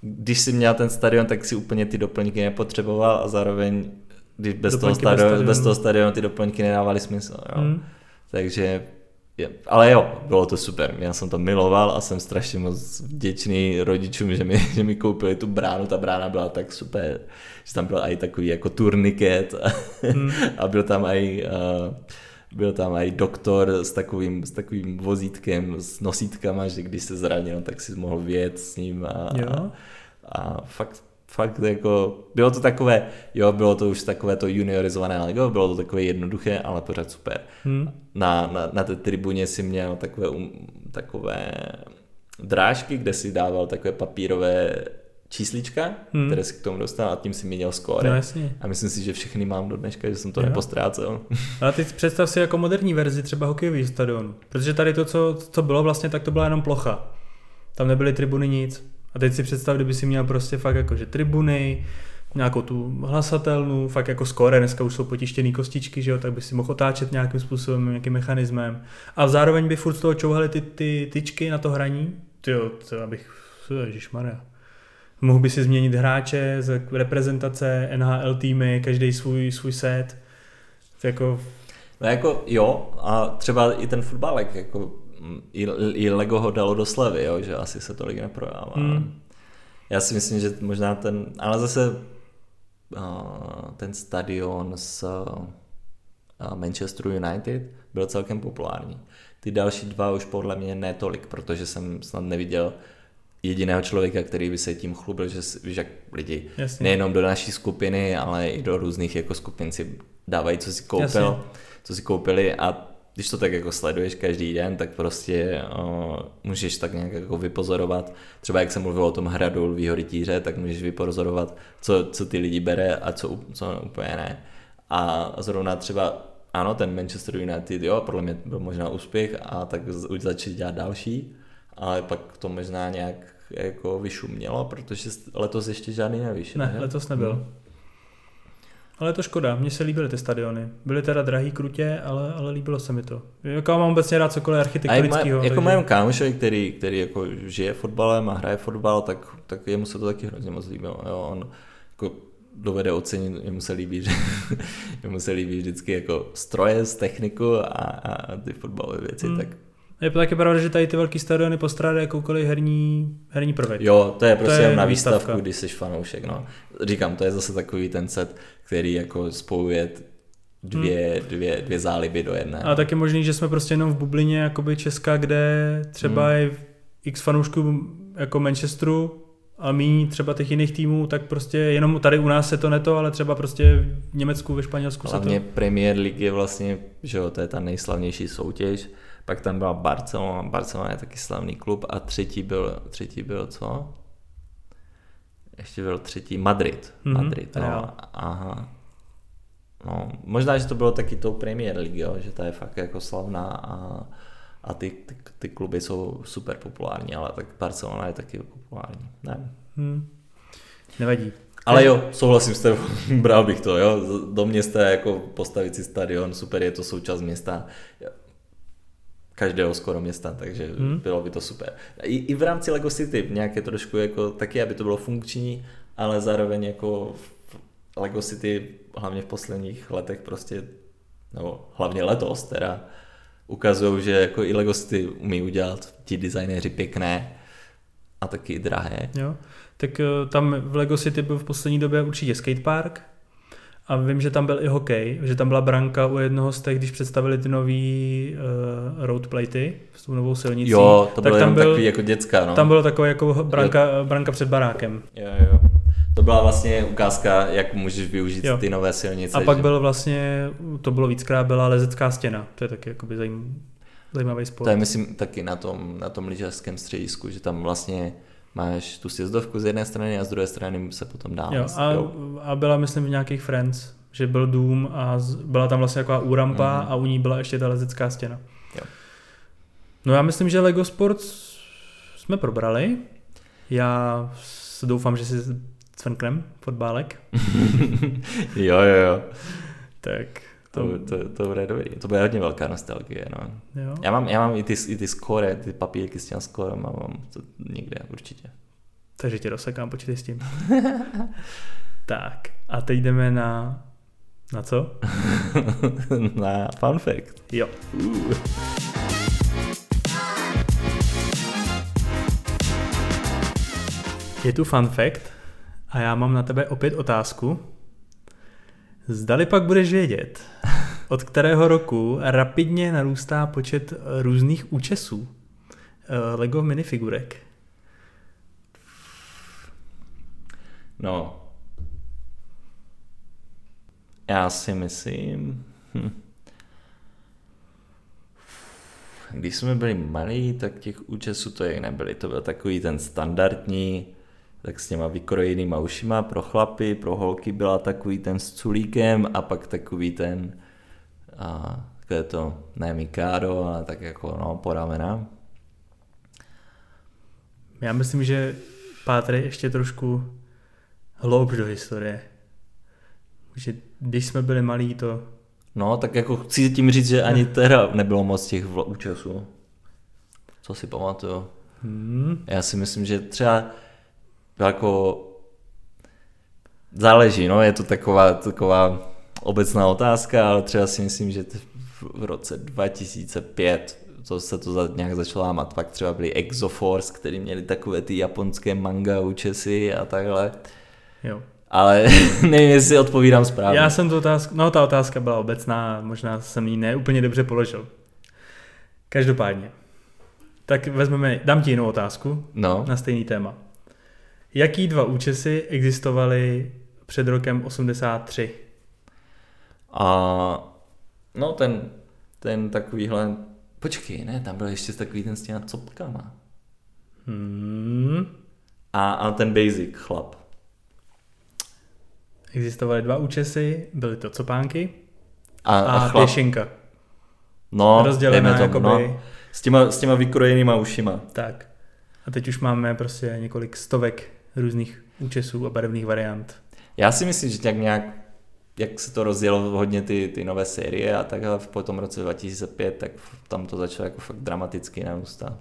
když si měl ten stadion, tak si úplně ty doplňky nepotřeboval a zároveň když bez, toho stadionu, bez, bez toho stadionu ty doplňky nedávaly smysl. Jo. Hmm. Takže ale jo, bylo to super, já jsem to miloval a jsem strašně moc vděčný rodičům, že mi, že mi koupili tu bránu, ta brána byla tak super, že tam byl i takový jako turniket a, hmm. a byl tam i uh, byl tam i doktor s takovým, s takovým vozítkem, s nosítkama, že když se zranil, tak si mohl vět s ním a, jo. a, a fakt fakt jako, bylo to takové, jo, bylo to už takové to juniorizované Lego, bylo to takové jednoduché, ale pořád super. Hmm. Na, na, na té tribuně si měl takové, um, takové drážky, kde si dával takové papírové číslička, hmm. které si k tomu dostal a tím si měnil skóre. No, jasně. A myslím si, že všechny mám do dneška, že jsem to jo. nepostrácel. A teď představ si jako moderní verzi třeba hokejový stadion. Protože tady to, co, co bylo vlastně, tak to byla jenom plocha. Tam nebyly tribuny nic. A teď si představ, kdyby si měl prostě fakt jakože tribuny, nějakou tu hlasatelnu, fakt jako skore, dneska už jsou potištěný kostičky, že jo, tak by si mohl otáčet nějakým způsobem, nějakým mechanismem. A zároveň by furt z toho čouhaly ty, ty tyčky na to hraní. Ty jo, to abych, ježišmarja. Mohl by si změnit hráče z reprezentace, NHL týmy, každý svůj, svůj set. To jako... No jako jo, a třeba i ten fotbalek, jako i, i Lego ho dalo do slevy, jo, že asi se tolik neprodává. Hmm. Já si myslím, že možná ten, ale zase uh, ten stadion s uh, Manchester United byl celkem populární. Ty další dva už podle mě netolik, protože jsem snad neviděl jediného člověka, který by se tím chlubil, že, že lidi Jasně. nejenom do naší skupiny, ale i do různých jako skupin si dávají, co si koupil, Jasně. co si koupili a když to tak jako sleduješ každý den, tak prostě o, můžeš tak nějak jako vypozorovat, třeba jak jsem mluvil o tom hradu Lvýho rytíře, tak můžeš vypozorovat, co, co ty lidi bere a co, co úplně ne. A zrovna třeba ano, ten Manchester United, jo, podle mě byl možná úspěch a tak už začít dělat další, ale pak to možná nějak jako vyšumělo, protože letos ještě žádný nevyšel. Ne, ne? letos nebyl. Hmm. Ale je to škoda, mně se líbily ty stadiony. Byly teda drahý krutě, ale, ale líbilo se mi to. Jako mám obecně rád cokoliv architektonického. Jako takže... mám kámošovi, který, který jako žije fotbalem a hraje fotbal, tak, tak jemu se to taky hrozně moc líbilo. Jo, on jako dovede ocenit, jemu se líbí, že jemu se líbí vždycky jako stroje z techniku a, a ty fotbalové věci, hmm. tak je to taky pravda, že tady ty velké stadiony postrádají jakoukoliv herní, herní prvek. Jo, to je prostě to je na výstavku, výstavka. když jsi fanoušek. No. Říkám, to je zase takový ten set, který jako spojuje dvě, hmm. dvě, dvě záliby do jedné. A taky možný, že jsme prostě jenom v bublině jakoby Česka, kde třeba hmm. je x fanoušků jako Manchesteru a mí třeba těch jiných týmů, tak prostě jenom tady u nás se to neto, ale třeba prostě v Německu, ve Španělsku Hlavně se to... Premier League je vlastně, že jo, to je ta nejslavnější soutěž, pak tam byla Barcelona, Barcelona je taky slavný klub a třetí byl, třetí byl co? Ještě byl třetí Madrid. Mm-hmm, Madrid, no. Aha. No, možná, že to bylo taky tou Premier League, jo, že ta je fakt jako slavná a, a ty, ty, ty kluby jsou super populární, ale tak Barcelona je taky populární. Ne. Hmm. Nevadí. Ale jo, souhlasím s tebou, bral bych to, jo, do města jako postavit si stadion, super, je to součást města, každého skoro města, takže hmm. bylo by to super. I, I v rámci Lego City nějaké trošku jako taky, aby to bylo funkční, ale zároveň jako Lego City hlavně v posledních letech prostě, nebo hlavně letos teda, ukazují, že jako i Lego City umí udělat ti designéři pěkné a taky drahé. Jo. Tak eh, tam v Lego City byl v poslední době určitě skatepark, a vím, že tam byl i hokej, že tam byla branka u jednoho z těch, když představili ty nový uh, roadplaty s tou novou silnicí. Jo, to bylo tam byl, takový jako dětská, no. Tam bylo takový jako branka, branka před barákem. Jo, jo. To byla vlastně ukázka, jak můžeš využít jo. ty nové silnice. A pak že... byl vlastně, to bylo víckrát, byla lezecká stěna. To je taky jakoby zajím, zajímavý sport. To je myslím taky na tom, na tom lyžařském středisku, že tam vlastně máš tu sjezdovku z jedné strany a z druhé strany se potom dá. Jo, a, jo. a byla myslím v nějakých Friends, že byl dům a z, byla tam vlastně taková úrampa mm-hmm. a u ní byla ještě ta lezecká stěna. Jo. No já myslím, že Lego Sports jsme probrali. Já doufám, že si cvrknem fotbálek. jo, jo, jo. tak to, to, to bude dobrý. To bude hodně velká nostalgie. No. Jo. Já, mám, já mám i ty, i ty skóre, ty papírky s těm skórem, a mám to někde určitě. Takže tě rozsekám, počítej s tím. tak, a teď jdeme na... Na co? na fun fact. Jo. Uh. Je tu fun fact a já mám na tebe opět otázku. Zdali pak budeš vědět, od kterého roku rapidně narůstá počet různých účesů eh, Lego minifigurek? No, já si myslím, hm. když jsme byli malí, tak těch účesů to jak nebyly. To byl takový ten standardní, tak s těma vykrojenýma ušima pro chlapy, pro holky byla takový ten s culíkem a pak takový ten a takové to, ne Mikado, ale tak jako no, po ramena. Já myslím, že pátry ještě trošku hloubš do historie. Že když jsme byli malí, to... No, tak jako chci tím říct, že ani teda nebylo moc těch účasů. Co si pamatuju. Hmm. Já si myslím, že třeba jako záleží, no, je to taková, taková obecná otázka, ale třeba si myslím, že v roce 2005 to se to nějak začalo lámat. Pak třeba byli Exoforce, který měli takové ty japonské manga účesy a takhle. Jo. Ale nevím, jestli odpovídám správně. Já jsem tu otázku, no ta otázka byla obecná, možná jsem ji neúplně dobře položil. Každopádně. Tak vezmeme, dám ti jinou otázku no. na stejný téma. Jaký dva účesy existovaly před rokem 83? A no ten, ten takovýhle, počkej, ne, tam byl ještě takový ten s těma copkama. Hmm. A, a ten basic chlap. Existovaly dva účesy, byly to copánky a, a, a pěšinka. No, Rozdělená tomu, jakoby... no. S těma, s těma vykrojenýma ušima. Tak. A teď už máme prostě několik stovek různých účesů a barevných variant. Já si myslím, že tak nějak jak se to rozjelo hodně ty, ty nové série a takhle v tom roce 2005, tak tam to začalo jako fakt dramaticky narůstat.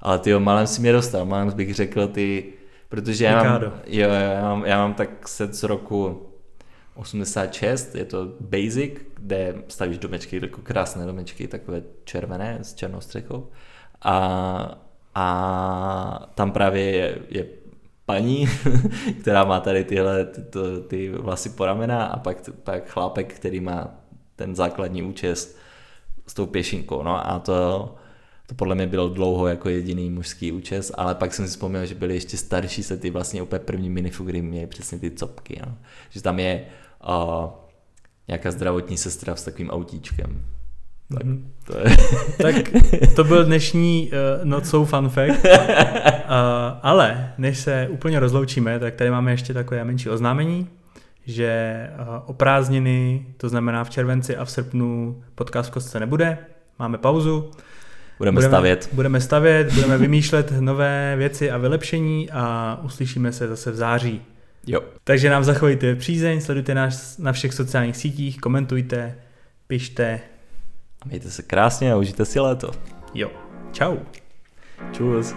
Ale ty malém si mě dostal, malém bych řekl ty, protože já mám, jo, já mám, já mám tak set z roku 86, je to Basic, kde stavíš domečky, jako krásné domečky, takové červené s černou střechou. A, a tam právě je, je paní, která má tady tyhle ty, ty, ty vlasy po ramena a pak, pak chlápek, který má ten základní účes s tou pěšinkou. No a to, to podle mě bylo dlouho jako jediný mužský účes, ale pak jsem si vzpomněl, že byly ještě starší sety, vlastně úplně první minifigury měly přesně ty copky. No. Že tam je uh, nějaká zdravotní sestra s takovým autíčkem. Tak, mhm. to je. tak to byl dnešní uh, not so fun fact. Uh, ale než se úplně rozloučíme, tak tady máme ještě takové menší oznámení, že uh, o prázdniny, to znamená v červenci a v srpnu podcast v kostce nebude, máme pauzu. Budeme, budeme stavět. Budeme stavět, budeme vymýšlet nové věci a vylepšení a uslyšíme se zase v září. Jo. Takže nám zachovejte přízeň, sledujte nás na všech sociálních sítích, komentujte, pište, Mějte se krásně a užijte si léto. Jo. Čau. Čus.